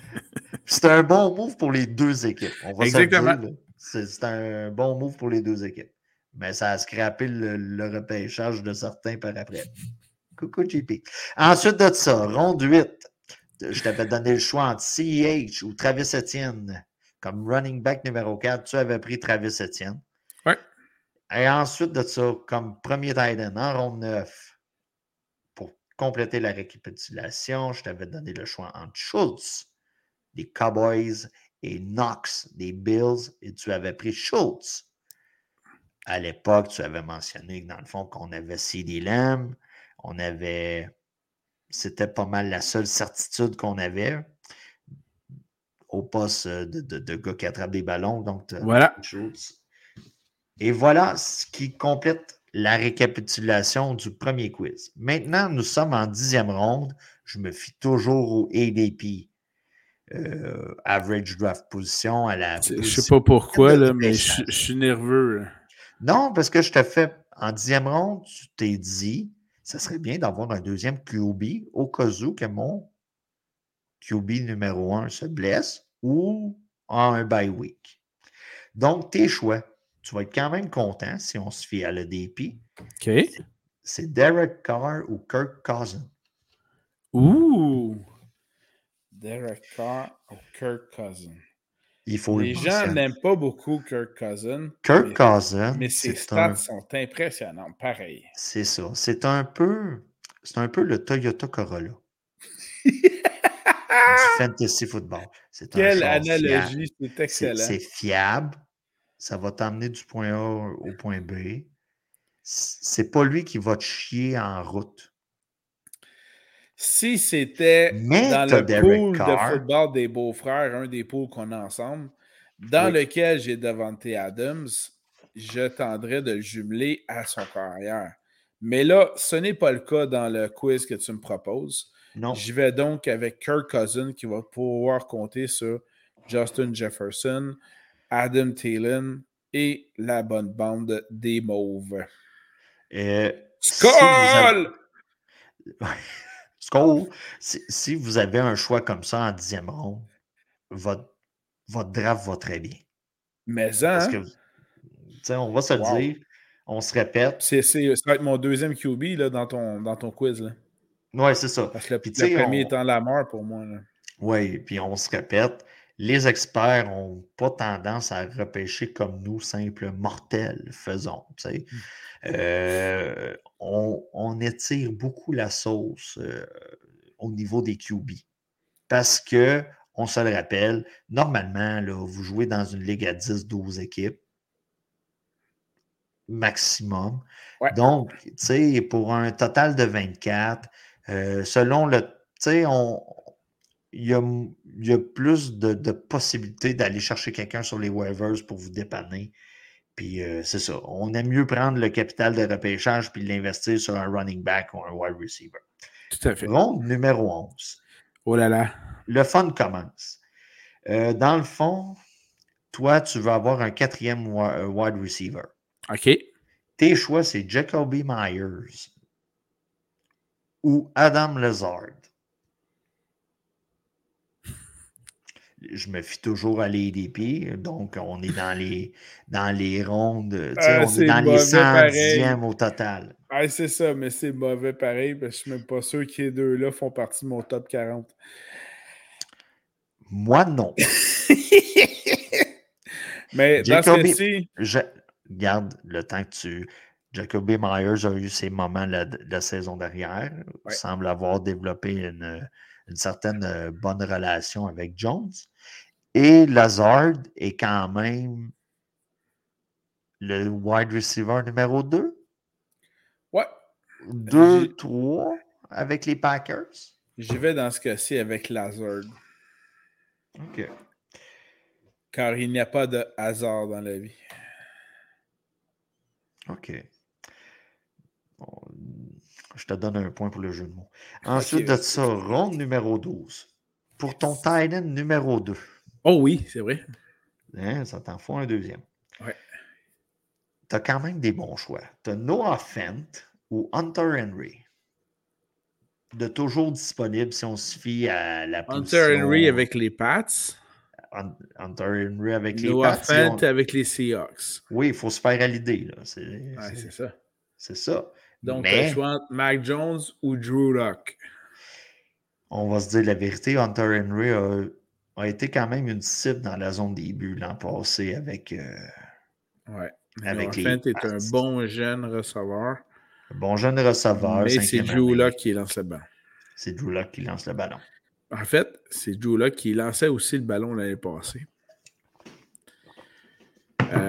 c'est un bon move pour les deux équipes. On va Exactement. C'est un bon move pour les deux équipes. Mais ça a scrappé le, repêchage de certains par après. Coucou, JP. Ensuite de ça, ronde 8. Je t'avais donné le choix entre CEH ou Travis Etienne. Comme running back numéro 4, tu avais pris Travis Etienne. Et ensuite de ça, comme premier tight end en ronde 9, pour compléter la récapitulation, je t'avais donné le choix entre Schultz, des Cowboys, et Knox des Bills et tu avais pris Schultz. À l'époque, tu avais mentionné que dans le fond, qu'on avait CD Lamb, on avait. C'était pas mal la seule certitude qu'on avait au poste de, de, gars qui attrape des ballons. Donc, voilà. Schultz. Et voilà ce qui complète la récapitulation du premier quiz. Maintenant, nous sommes en dixième ronde. Je me fie toujours au ADP. Euh, average draft position à la. Je sais pas pourquoi, là, mais je, suis nerveux. Non, parce que je te fais en dixième ronde, tu t'es dit, ça serait bien d'avoir un deuxième QB au cas où que mon QB numéro un se blesse ou en un bye week. Donc, tes choix. Tu vas être quand même content si on se fie à l'EDP. OK. C'est Derek Carr ou Kirk Cousin. Ouh! Derek Carr ou Kirk Cousin. Il faut Les gens n'aiment pas beaucoup Kirk Cousin. Kirk mais, Cousin. Mais ses stats sont impressionnants, pareil. C'est ça. C'est un peu. C'est un peu le Toyota Corolla. du fantasy football. Quelle analogie, c'est excellent. C'est fiable. Ça va t'emmener du point A au point B. C'est pas lui qui va te chier en route. Si c'était dans le pool de football des beaux-frères, un des pools qu'on a ensemble, dans lequel j'ai Devante Adams, je tendrais de le jumeler à son carrière. Mais là, ce n'est pas le cas dans le quiz que tu me proposes. Non. J'y vais donc avec Kirk Cousin qui va pouvoir compter sur Justin Jefferson, Adam Thielen et la bonne bande des Mauves. Euh, Skull! Skull! Si, si, vous avez un choix comme ça en dixième ronde, votre, votre draft va très bien. Mais ça, Parce que, on va se Wow. le dire, on se répète. c'est, c'est- ça va être mon deuxième QB là, dans, ton, dans ton quiz. Là. Ouais, c'est ça. Parce que le, premier on- étant la mort pour moi. Oui, puis on se répète, les experts n'ont pas tendance à repêcher comme nous, simples mortels, faisons. tu sais. Mm. Euh, on, on étire beaucoup la sauce euh, au niveau des QB. Parce que, on se le rappelle, normalement, là, vous jouez dans une ligue à 10-12 équipes maximum. Ouais. Donc, pour un total de 24, euh, selon le. On. Il y a, il y a plus de, de possibilités d'aller chercher quelqu'un sur les waivers pour vous dépanner. Puis euh, c'est ça. On aime mieux prendre le capital de repêchage puis l'investir sur un running back ou un wide receiver. Tout à fait. Ronde numéro 11. Oh là là. Le fun commence. Euh, dans le fond, toi, tu vas avoir un quatrième euh, wide receiver. OK. Tes choix, c'est Jacoby Myers ou Adam Lazard. Je me fie toujours à l'ADP, donc on est dans les, dans les rondes, Ah, on est dans les mauvais 110 pareil. e au total. Ah, c'est ça, mais c'est mauvais pareil, parce que je suis même pas sûr que les deux-là font partie de mon top 40. Moi, non. mais dans ce Je garde le temps que tu. Jacoby Myers a eu ses moments la, la saison dernière. Ouais. semble avoir développé une, une certaine euh, bonne relation avec Jones. Et Lazard est quand même le wide receiver numéro 2, ouais, 2, J'ai- 3 avec les Packers. j'y vais dans ce cas-ci avec Lazard. OK. Car il n'y a pas de hasard dans la vie. OK. Bon, je te donne un point pour le jeu de mots. Ensuite de ça, ronde numéro 12. Pour ton tight end numéro 2. Oh oui, c'est vrai. Hein, ça t'en faut un deuxième. Ouais. Tu as quand même des bons choix. Tu as Noah Fent ou Hunter Henry. De toujours disponible si on se fie à la Hunter position- Henry avec les Pats. Hun- Hunter Henry avec les Noah Pats, si on- Fent avec les Seahawks. Oui, il faut se faire à l'idée. là. C'est Ouais, ça. c'est ça. Donc, Mais- le choix Mac Jones ou Drew Lock. on va se dire la vérité, Hunter Henry a, a été quand même une cible dans la zone des buts l'an passé avec euh, Ouais. Avec les est un bon jeune receveur. un bon jeune receveur. mais c'est Drew année. Lock qui lance le ballon. C'est Drew Lock qui lance le ballon. En fait, c'est Drew Lock qui lançait aussi le ballon l'année passée.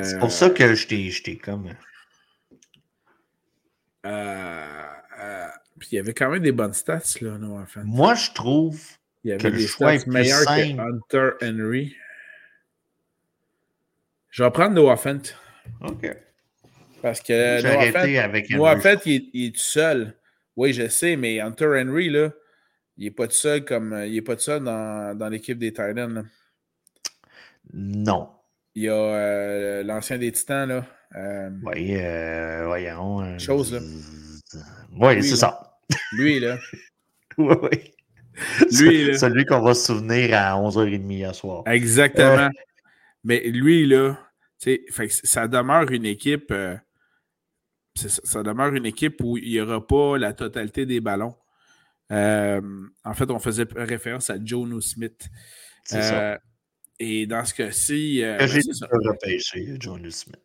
C'est pour ça que je t'ai- comme. euh, euh, puis il y avait quand même des bonnes stats, là, Noah Fent. Moi, je trouve. Il y avait des choix stats meilleurs que. Hunter Henry. Je vais prendre Noah Fent. OK. Parce que avec Henry. Fent, il, est- il est tout seul. Oui, je sais, mais Hunter Henry, là, il n'est pas tout seul comme il est pas tout seul dans, dans l'équipe des Titans. là. Non. Il y a euh, l'ancien des Titans, là. euh, Oui, euh, voyons. euh, Chose, là. Oui, c'est ça. lui, là. Oui, oui. Lui, là. Celui qu'on va se souvenir à 11h30 à soir. Exactement. Mais lui, là, fait ça demeure une équipe. euh, ça, ça demeure une équipe où il n'y aura pas la totalité des ballons. Euh, en fait, on faisait référence à Jono Smith. C'est ça. Euh, et dans ce cas-ci, ben, j'ai repêché, John Smith.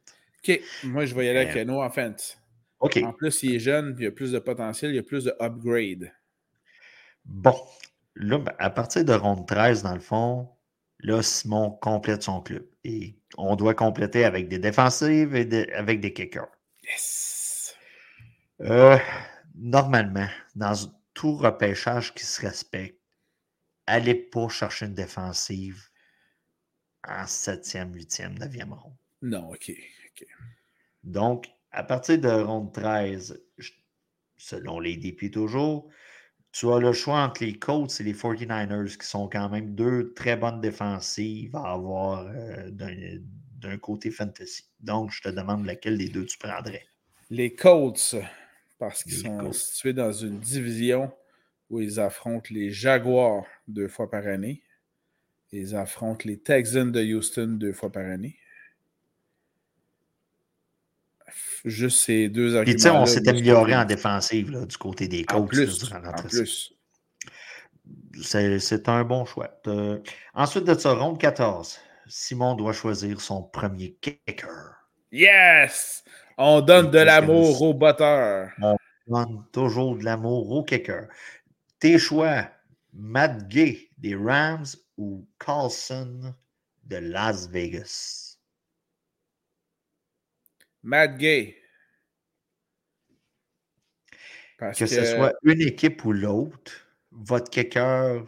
OK, moi, je vais y aller avec Euh, euh, Noah Fent. OK. En plus, il est jeune, puis il a plus de potentiel, il y a plus de upgrade. Bon. Là, ben, à partir de ronde 13, dans le fond, là, Simon complète son club. Et on doit compléter avec des défensives et avec des kickers. Yes! Euh, normalement, dans tout repêchage qui se respecte, allez pas chercher une défensive en 7e, 8e, 9e ronde. Non, OK. OK. Donc, à partir de ronde 13, je- selon les DP toujours, tu as le choix entre les Colts et les 49ers, qui sont quand même deux très bonnes défensives à avoir euh, d'un côté fantasy. Donc, je te demande laquelle des deux tu prendrais. Les Colts, parce qu'ils sont situés dans une division où ils affrontent les Jaguars deux fois par année. Ils affrontent les Texans de Houston deux fois par année. Juste ces deux arguments. Puis, on s'est amélioré en défensive du côté des coachs. En plus. En plus. C'est un bon choix. Ensuite de ça, ronde 14, Simon doit choisir son premier kicker. Yes! On donne de l'amour au batteur. On donne toujours de l'amour au kicker. Tes choix, Matt Gay des Rams ou Carlson de Las Vegas? Matt Gay. que, ce soit une équipe ou l'autre, votre kicker,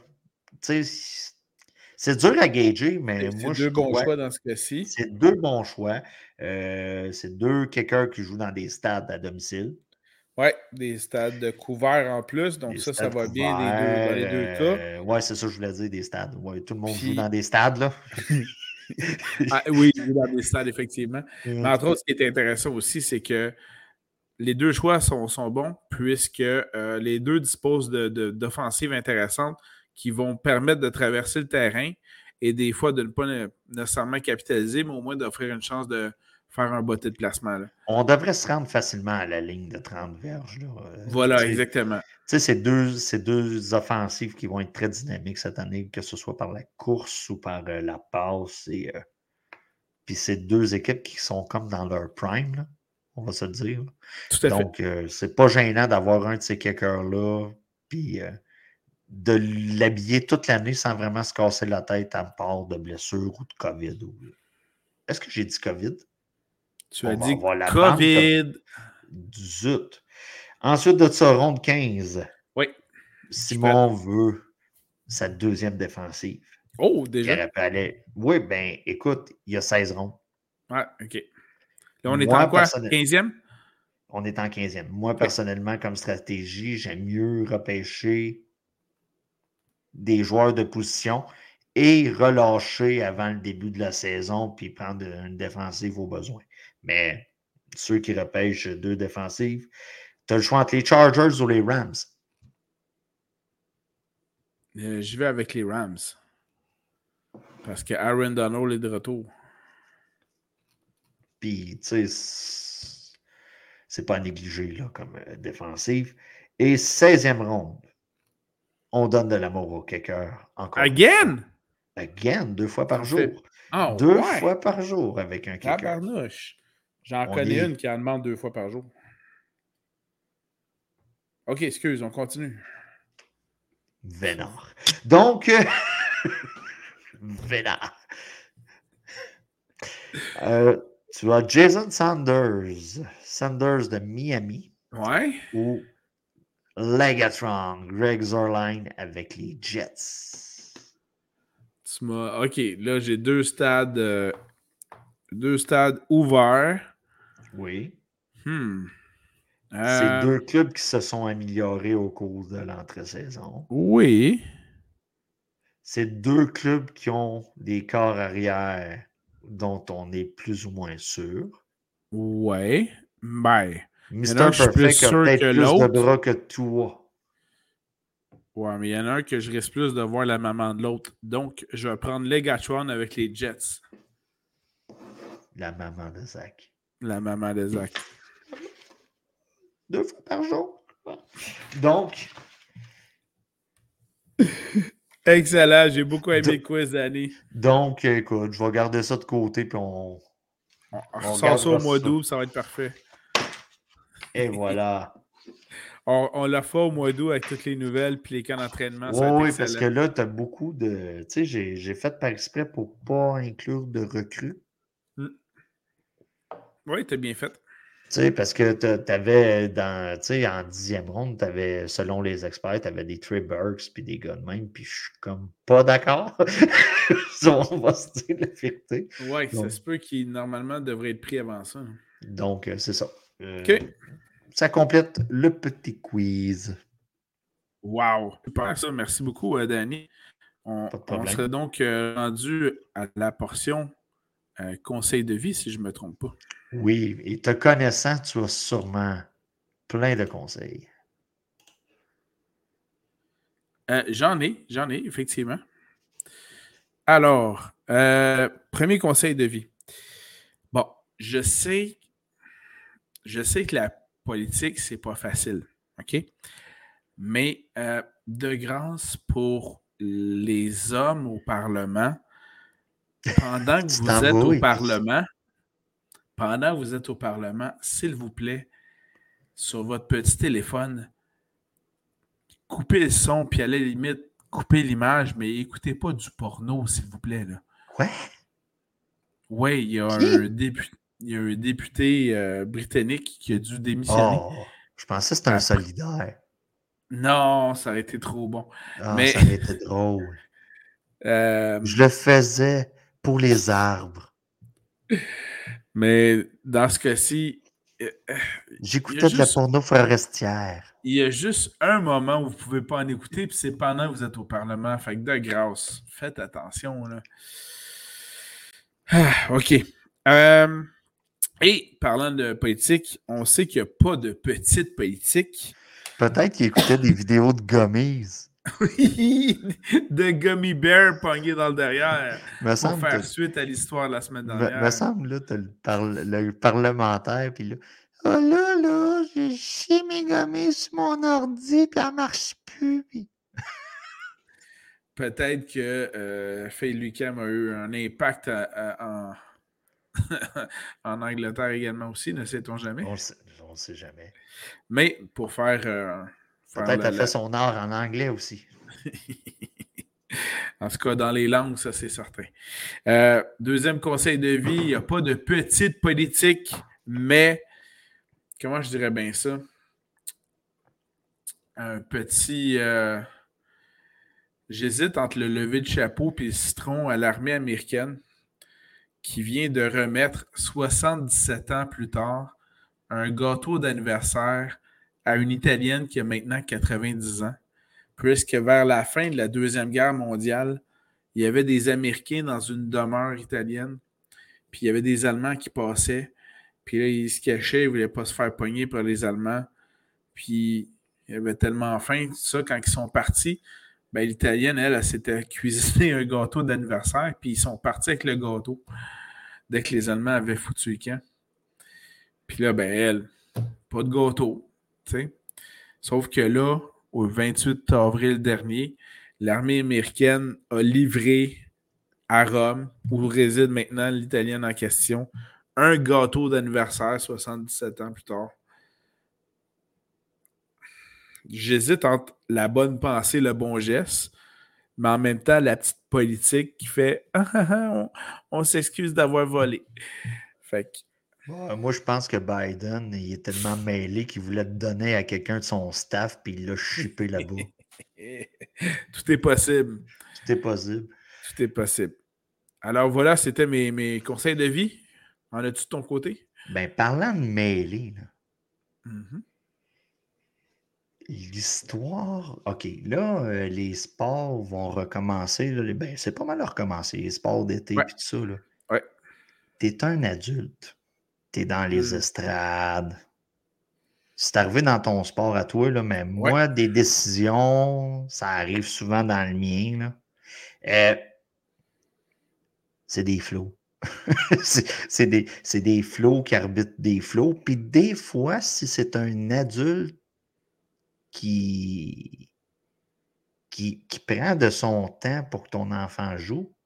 c'est dur à gager, mais moi, je deux bons choix dans ce cas-ci. C'est deux bons choix. Euh, c'est deux kickers qui jouent dans des stades à domicile. Oui, des stades couverts en plus, donc ça, ça va bien dans les deux cas. Euh, oui, c'est ça que je voulais dire, des stades. Ouais, tout le monde joue dans des stades, là. ah, oui, dans des stades, effectivement. Mais entre autres, ce qui est intéressant aussi, c'est que les deux choix sont, sont bons, puisque euh, les deux disposent d'offensives intéressantes qui vont permettre de traverser le terrain et des fois de ne pas nécessairement capitaliser, mais au moins d'offrir une chance de, faire un botté de placement. On devrait se rendre facilement à la ligne de 30 verges. Euh, voilà, exactement. Tu sais, c'est deux, deux offensives qui vont être très dynamiques cette année, que ce soit par la course ou par euh, la passe. Et, euh, puis c'est deux équipes qui sont comme dans leur prime, on va se le dire. Tout à Donc, c'est pas gênant d'avoir un de ces kickers-là, puis de l'habiller toute l'année sans vraiment se casser la tête à part de blessure ou de COVID. Est-ce que j'ai dit COVID? Tu as dit COVID. Zut. Ensuite de ça, ronde 15. Oui. Simon veut sa deuxième défensive. Oh, déjà? Oui, ben écoute, il y a 16 rondes. Ouais, OK. Là, on est en quoi? 15e? On est en 15e. Moi, personnellement, comme stratégie, j'aime mieux repêcher des joueurs de position et relâcher avant le début de la saison puis prendre une défensive au besoin. Mais ceux qui repêchent deux défensives, tu as le choix entre les Chargers ou les Rams. Euh, je vais avec les Rams. Parce que Aaron Donald est de retour. Puis, tu sais, c'est pas négligé là, comme euh, défensive. Et 16e ronde, on donne de l'amour au kicker. Encore Again? Again, deux fois par jour. Oh, deux fois par jour avec un kicker. J'en connais une qui en demande deux fois par jour. OK, excuse, on continue. Vénard. Donc, euh... Vénard. Euh, tu as Jason Sanders. Sanders de Miami. Ouais. Ou Legatron, Greg Zorline avec les Jets. OK, là, j'ai deux stades, euh, deux stades ouverts. Oui. Hmm. C'est euh, deux clubs qui se sont améliorés au cours de l'entre-saison. Oui. C'est deux clubs qui ont des corps arrière dont on est plus ou moins sûr. Oui. Ben. Mr. Perfect a peut-être plus de bras que toi. Ouais, mais il y en a un que je risque plus de voir la maman de l'autre. Donc, je vais prendre Legatron avec les Jets. La maman de Zach. La maman de Zach. Deux fois par jour. Donc. Excellent, j'ai beaucoup aimé le quiz, Danny. Donc, écoute, je vais garder ça de côté, puis on. On, sort ça au mois d'août, ça va être parfait. Et voilà. on, on la fait au mois d'août avec toutes les nouvelles puis les camps d'entraînement. Oui, parce que là, tu as beaucoup de. Tu sais, j'ai fait par exprès pour ne pas inclure de recrues. Oui, tu as bien fait. Sais, parce que tu avais dans, en dixième ronde, avais, selon les experts, tu avais des Trey Burks puis des gars de même, puis je suis comme pas d'accord. On va se dire la vérité. Oui, ça se peut qu'il normalement devrait être pris avant ça. Donc, euh, c'est ça. Euh, OK. Ça complète le petit quiz. Wow! Super ça. Merci beaucoup, euh, Danny. On, serait donc rendu à la portion euh, conseil de vie, si je ne me trompe pas. Oui, et te connaissant, tu as sûrement plein de conseils. j'en ai, j'en ai, effectivement. Alors, premier conseil de vie. Bon, je sais, je sais que la politique, c'est pas facile. OK? Mais euh, de grâce pour les hommes au Parlement, pendant que vous êtes au Parlement, pendant que vous êtes au Parlement, s'il vous plaît, sur votre petit téléphone, coupez le son, puis à la limite, coupez l'image, mais écoutez pas du porno, s'il vous plaît. Là. Ouais. Oui, il y a un député, il y a un député euh, britannique qui a dû démissionner. Oh, je pensais que c'était un solidaire. Non, ça aurait été trop bon. Ah, mais... Ça aurait été drôle. Euh, je le faisais pour les arbres. Mais dans ce cas-ci. Euh, J'écoutais de la porno forestière. Il y a juste un moment où vous ne pouvez pas en écouter, puis c'est pendant que vous êtes au Parlement. Fait que de grâce, faites attention. Là. Ah, OK. Euh, et parlant de politique, on sait qu'il n'y a pas de petite politique. Peut-être qu'il écoutait des vidéos de gummies. Oui, de gummy bear pogné dans le derrière. Me pour faire suite à l'histoire de la semaine dernière. Me, me semble, là, tu le, parlementaire, puis là, oh là, là, j'ai chié mes sur mon ordi, puis elle marche plus. Peut-être que euh, Faye Lucam a eu un impact en, en Angleterre également aussi, ne sait-on jamais? On ne sait jamais. Mais pour faire. Euh, Peut-être a fait son art en anglais aussi. en tout cas, dans les langues, ça c'est certain. Euh, deuxième conseil de vie, il n'y a pas de petite politique, mais comment je dirais bien ça? Un petit. Euh, j'hésite entre le lever de chapeau et le citron à l'armée américaine qui vient de remettre 77 ans plus tard un gâteau d'anniversaire à une Italienne qui a maintenant 90 ans, puisque vers la fin de la Deuxième Guerre mondiale, il y avait des Américains dans une demeure italienne, puis il y avait des Allemands qui passaient, puis là, ils se cachaient, ils ne voulaient pas se faire pogner par les Allemands, puis il y avait tellement faim, tout ça, quand ils sont partis, ben, l'Italienne, elle, elle, s'était cuisiné un gâteau d'anniversaire, puis ils sont partis avec le gâteau dès que les Allemands avaient foutu le camp. Puis là, ben, elle, pas de gâteau. Sauf que là, au 28 avril dernier, l'armée américaine a livré à Rome, où réside maintenant l'Italienne en question, un gâteau d'anniversaire 77 ans plus tard. J'hésite entre la bonne pensée, le bon geste, mais en même temps, la petite politique qui fait ah, ah, ah, on, s'excuse d'avoir volé. Fait moi, je pense que Biden, il est tellement mêlé qu'il voulait te donner à quelqu'un de son staff, puis il l'a chippé là-bas. Tout est possible. Tout est possible. Tout est possible. Alors voilà, c'était mes, mes, conseils de vie. En as-tu de ton côté? Ben, parlant de mêlé, mm-hmm. L'histoire, OK, là, euh, les sports vont recommencer. Là, ben, c'est pas mal recommencer, les sports d'été et tout ça. Là. Ouais. T'es un adulte. T'es dans les Mmh. estrades. C'est arrivé dans ton sport à toi, là, mais moi, des décisions, ça arrive souvent dans le mien. Là. Euh, c'est des flots. c'est des, des flots qui arbitrent des flots. Puis des fois, si c'est un adulte qui, qui, qui prend de son temps pour que ton enfant joue, tu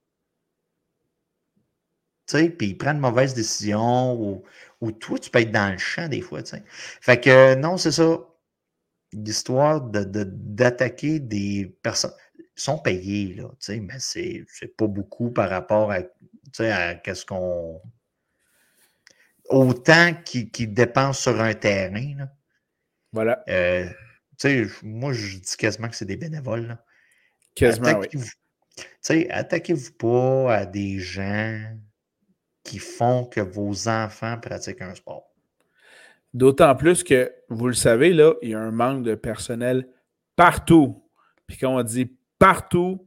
puis il prend une mauvaise décision ou, ou, toi, tu peux être dans le champ des fois. Fait que non, c'est ça. L'histoire d'attaquer de, des personnes. Ils sont payés, là, mais c'est pas beaucoup par rapport à, à qu'est-ce qu'on. Autant qu'ils dépensent sur un terrain, là. Voilà. Euh, moi, je dis quasiment que c'est des bénévoles. Là. Quasiment, attaquez-vous, oui. Attaquez-vous pas à des gens qui font que vos enfants pratiquent un sport? D'autant plus que, vous le savez, là, il y a un manque de personnel partout. Puis quand on dit partout,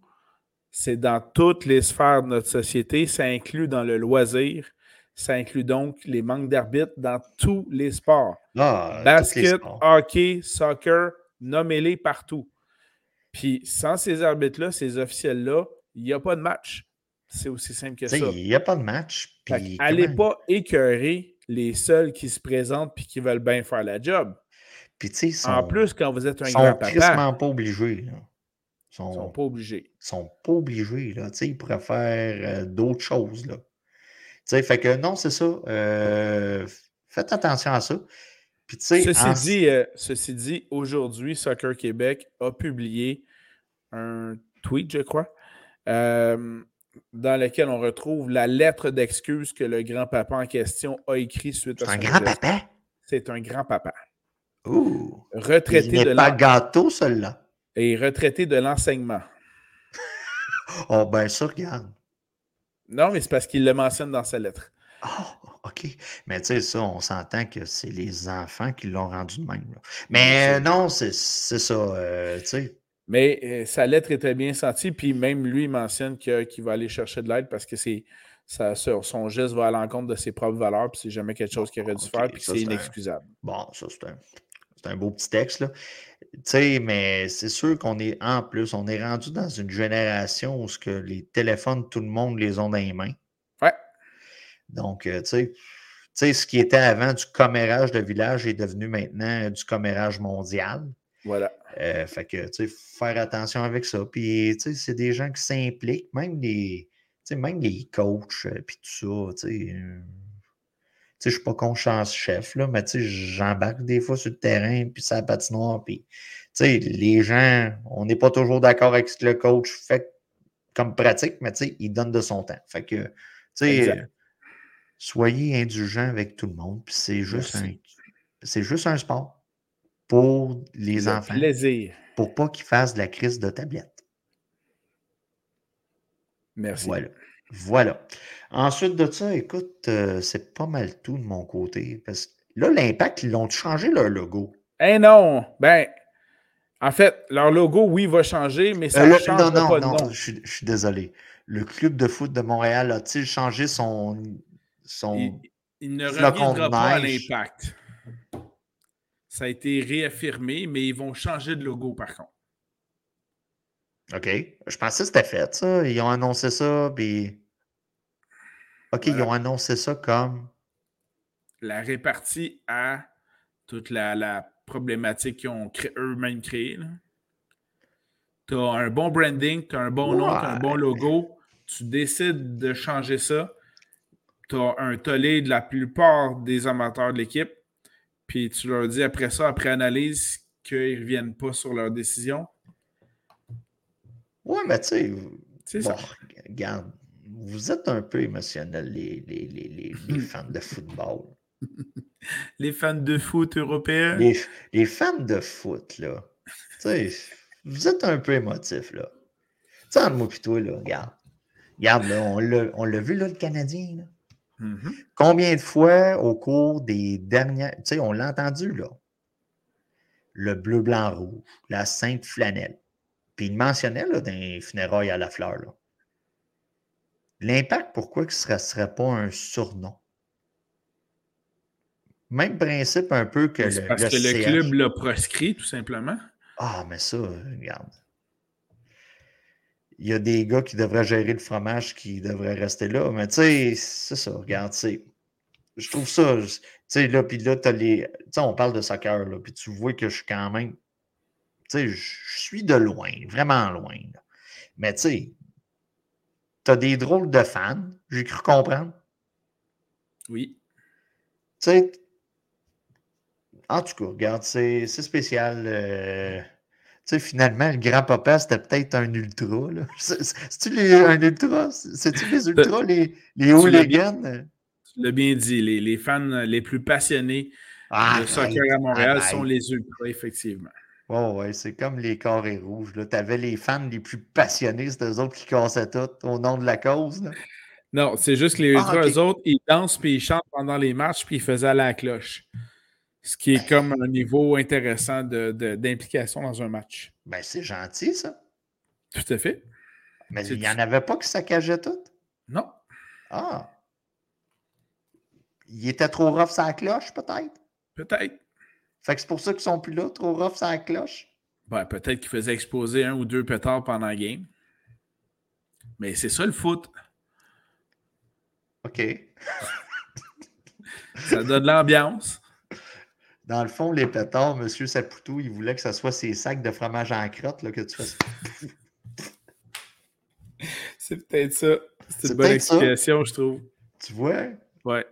c'est dans toutes les sphères de notre société. Ça inclut dans le loisir. Ça inclut donc les manques d'arbitres dans tous les sports. Ah, Basket, hockey, soccer, nommez-les partout. Puis sans ces arbitres-là, ces officiels-là, il n'y a pas de match. C'est aussi simple que ça. Il n'y a pas de match. Allez pas écœurer les seuls qui se présentent et qui veulent bien faire la job. Puis, en plus, quand vous êtes un grand-papa. Ils sont pas obligés. Ils sont, sont pas obligés. Ils sont pas obligés. Là. Ils pourraient faire euh, d'autres choses. Là. fait que non, c'est ça. Euh, faites attention à ça. Puis, ceci, dit, euh, ceci dit, aujourd'hui, Soccer Québec a publié un tweet, je crois, dans lequel on retrouve la lettre d'excuse que le grand-papa en question a écrit suite à son un grand-papa? C'est un grand-papa. Ouh! Retraité Il de pas gâteau, celui-là. Et retraité de l'enseignement. oh, ben ça, regarde. Non, mais c'est parce qu'il le mentionne dans sa lettre. Oh, OK. Mais tu sais, ça, on s'entend que c'est les enfants qui l'ont rendu de même. Mais non, c'est ça, euh, tu sais. Mais euh, sa lettre était bien sentie, puis même lui mentionne qu'il va aller chercher de l'aide parce que c'est son geste va à l'encontre de ses propres valeurs, puis c'est jamais quelque chose qu'il aurait dû faire, puis c'est inexcusable. Bon, ça, c'est un, un, beau petit texte, là. Tu sais, mais c'est sûr qu'on est, en plus, on est rendu dans une génération où que les téléphones, tout le monde les ont dans les mains. Ouais. Donc, euh, tu sais, ce qui était avant du commérage de village est devenu maintenant du commérage mondial. Voilà. Euh, fait que, tu sais, faire attention avec ça. Puis, tu sais, c'est des gens qui s'impliquent, même les, même les coachs, euh, puis tout ça, tu sais. Euh, je ne suis pas conscience chef, là, mais j'embarque des fois sur le terrain, puis ça patinoire, puis les gens, on n'est pas toujours d'accord avec ce que le coach fait comme pratique, mais il donne de son temps. Fait que, soyez indulgents avec tout le monde, puis c'est juste, un, juste un sport pour les enfants. Plaisir. Pour pas qu'ils fassent de la crise de tablette. Merci. Voilà. Voilà. Ensuite de ça, écoute, euh, c'est pas mal tout de mon côté. Parce que là, l'impact, ils ont changé leur logo. Eh non! Ben, en fait, leur logo, oui, va changer, mais ça ne euh, change non, pas de nom. Je, je, suis désolé. Le club de foot de Montréal a-t-il changé son. son il, il ne reviendra pas à l'impact. Ça a été réaffirmé, mais ils vont changer de logo par contre. OK. Je pensais que c'était fait, ça. Ils ont annoncé ça, puis. OK, ils ont annoncé ça comme. La répartie à toute la, problématique qu'ils ont eux-mêmes créée. Tu as un bon branding, tu as un bon nom, tu as un bon logo. Tu décides de changer ça. Tu as un tollé de la plupart des amateurs de l'équipe puis tu leur dis après ça, après analyse, qu'ils ne reviennent pas sur leur décision. Ouais, mais tu sais, bon, regarde, vous êtes un peu émotionnels, les, les, les, les fans de football. les fans de foot européens. Les, les fans de foot, là. Tu sais, vous êtes un peu émotifs, là. Tu sais, entre moi et toi, là, regarde. Regarde, là, on l'a vu, là, le Canadien, là. Mm-hmm. Combien de fois au cours des dernières. Tu sais, on l'a entendu, là. Le bleu, blanc, rouge, la sainte flanelle. Puis il mentionnait, là, dans les funérailles à la fleur, là. L'impact, pourquoi ce ne serait, pas un surnom? Même principe un peu que le. Parce que le club l'a proscrit, tout simplement. Ah, mais ça, regarde il y a des gars qui devraient gérer le fromage qui devraient rester là. Mais tu sais, c'est ça, regarde, je trouve ça, tu sais, là, puis là, tu les. Tu sais, on parle de soccer, là, puis tu vois que je suis quand même. Tu sais, je suis de loin, vraiment loin. Mais tu sais, tu as des drôles de fans, j'ai cru comprendre. Oui. Tu sais, en tout cas, regarde, c'est spécial. Euh, sais, finalement, le grand-papa, c'était peut-être un ultra. C'est-tu un ultra? C'est-tu les ultras, les, les hooligans? Tu l'as bien dit, les, les, fans les plus passionnés ah, de soccer à Montréal sont les ultras, effectivement. Oh, ouais, c'est comme les carrés rouges. Tu avais les fans les plus passionnés, c'était eux autres qui cassaient tout au nom de la cause. Non, c'est juste que les ah, ultras, eux autres, ils dansent puis ils chantent pendant les matchs puis ils faisaient la cloche. Ce qui est comme un niveau intéressant d'implication dans un match. Ben, c'est gentil, ça. Tout à fait. Mais il n'y en avait pas qui saccageaient tout? Non. Ah. Il était trop rough sa cloche, peut-être? Peut-être. Fait que c'est pour ça qu'ils sont plus là, trop rough sa cloche? Ben, peut-être qu'il faisait exploser un ou deux pétards pendant la game. Mais c'est ça le foot. OK. Ça donne l'ambiance. Dans le fond, les pétards, M. Saputo, il voulait que ce soit ces sacs de fromage en crotte là, que tu fasses. C'est peut-être ça. C'est une bonne ça. explication, je trouve. Tu vois? Ouais.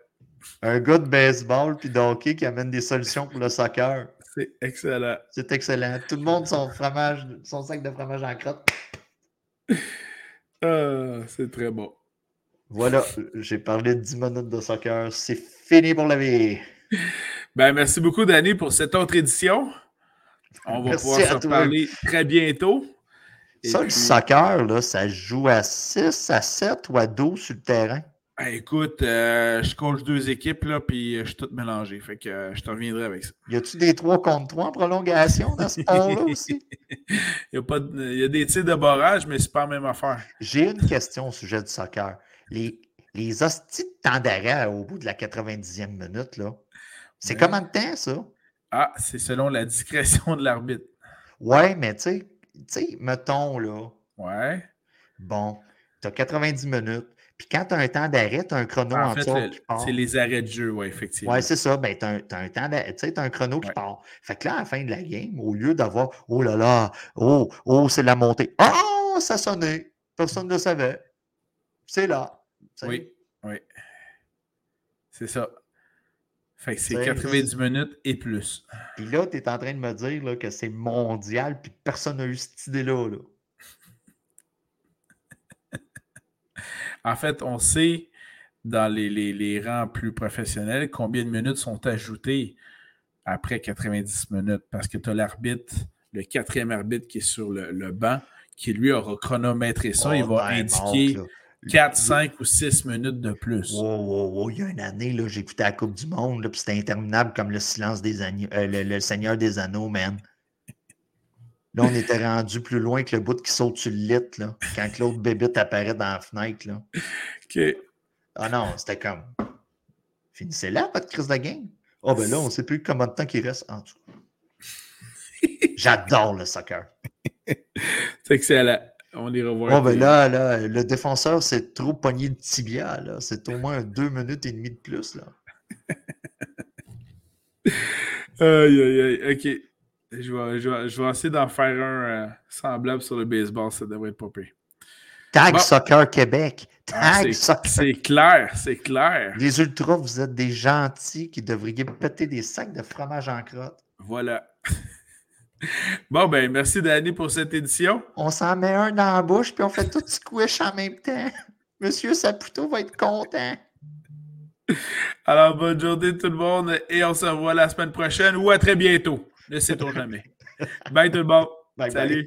Un gars de baseball puis de hockey qui amène des solutions pour le soccer. C'est excellent. C'est excellent. Tout le monde son fromage, son sac de fromage en crotte. Ah, c'est très bon. Voilà, j'ai parlé de 10 minutes de soccer. C'est fini pour la vie. Ben, merci beaucoup, Danny, pour cette autre édition. On va Merci pouvoir se toi. reparler très bientôt. Et Ça, le soccer, là, ça se joue à 6, à 7 ou à 12 sur le terrain? ben, écoute, euh, je coach deux équipes, là, puis euh, je suis tout mélangé. Fait que euh, je te reviendrai avec ça. Y a-tu des 3 contre 3 en prolongation dans ce sport-là aussi? Il y, a pas de- il y a des tirs de barrage, mais c'est pas la même affaire. J'ai une question au sujet du soccer. Les, les hosties de temps d'arrêt au bout de la 90e minute, là, c'est Ouais. combien de temps, ça? Ah, c'est selon la discrétion de l'arbitre. Ouais, mais tu sais, tu sais, mettons, là, Ouais. bon, tu as 90 minutes, puis quand tu as un temps d'arrêt, tu as un chrono En en fait, dessous le- qui part. c'est les arrêts de jeu, ouais, effectivement. Ouais, c'est ça. Ben, tu as, un temps d'arrêt, tu sais, t'as un chrono qui part. Fait que là, à la fin de la game, au lieu d'avoir Oh là là, oh, oh, c'est la montée. Oh, ça sonnait. Personne ne le savait. C'est là. Oui, oui. C'est ça. Fait que c'est C'est- 90 minutes et plus. Puis là, tu es en train de me dire là, que c'est mondial, puis personne n'a eu cette idée-là. Là. En fait, on sait dans les, les- les rangs plus professionnels combien de minutes sont ajoutées après 90 minutes parce que tu as l'arbitre, le quatrième arbitre qui est sur le, le banc, qui lui aura chronométré ça. il Oh, va ben, indiquer. 4, 5 ou 6 minutes de plus. Wow, wow, wow. Il y a une année, écouté la Coupe du Monde, là, puis c'était interminable comme le silence des agneaux, euh, le, le Seigneur des Anneaux, man. Là, on était rendu plus loin que le bout qui saute sur le lit, là, quand l'autre bébite apparaît dans la fenêtre, là. OK. Ah non, c'était comme. Finissez là, votre crise de game. Oh, ben là, on ne sait plus combien de temps qu'il reste en dessous. J'adore le soccer. C'est excellent. On les revoit. Oh, ben là, là, le défenseur, c'est trop pogné de tibia, là. C'est au moins deux minutes et demie de plus, là. Aïe, aïe, aïe. OK. Je vais, je vais- je vais essayer d'en faire un euh, semblable sur le baseball. Ça devrait être pas pire. Tag Bon. Soccer Québec. Ah, Tag Soccer. c'est clair, c'est clair. Les ultras, vous êtes des gentils qui devriez péter des sacs de fromage en crotte. Voilà. bon, ben, merci Danny pour cette édition. On s'en met un dans la bouche, puis on fait tout squish en même temps. Monsieur Saputo va être content. Alors, bonne journée tout le monde et on se revoit la semaine prochaine ou à très bientôt. Ne sait-on jamais. Bye tout le monde. Bye bye. Salut.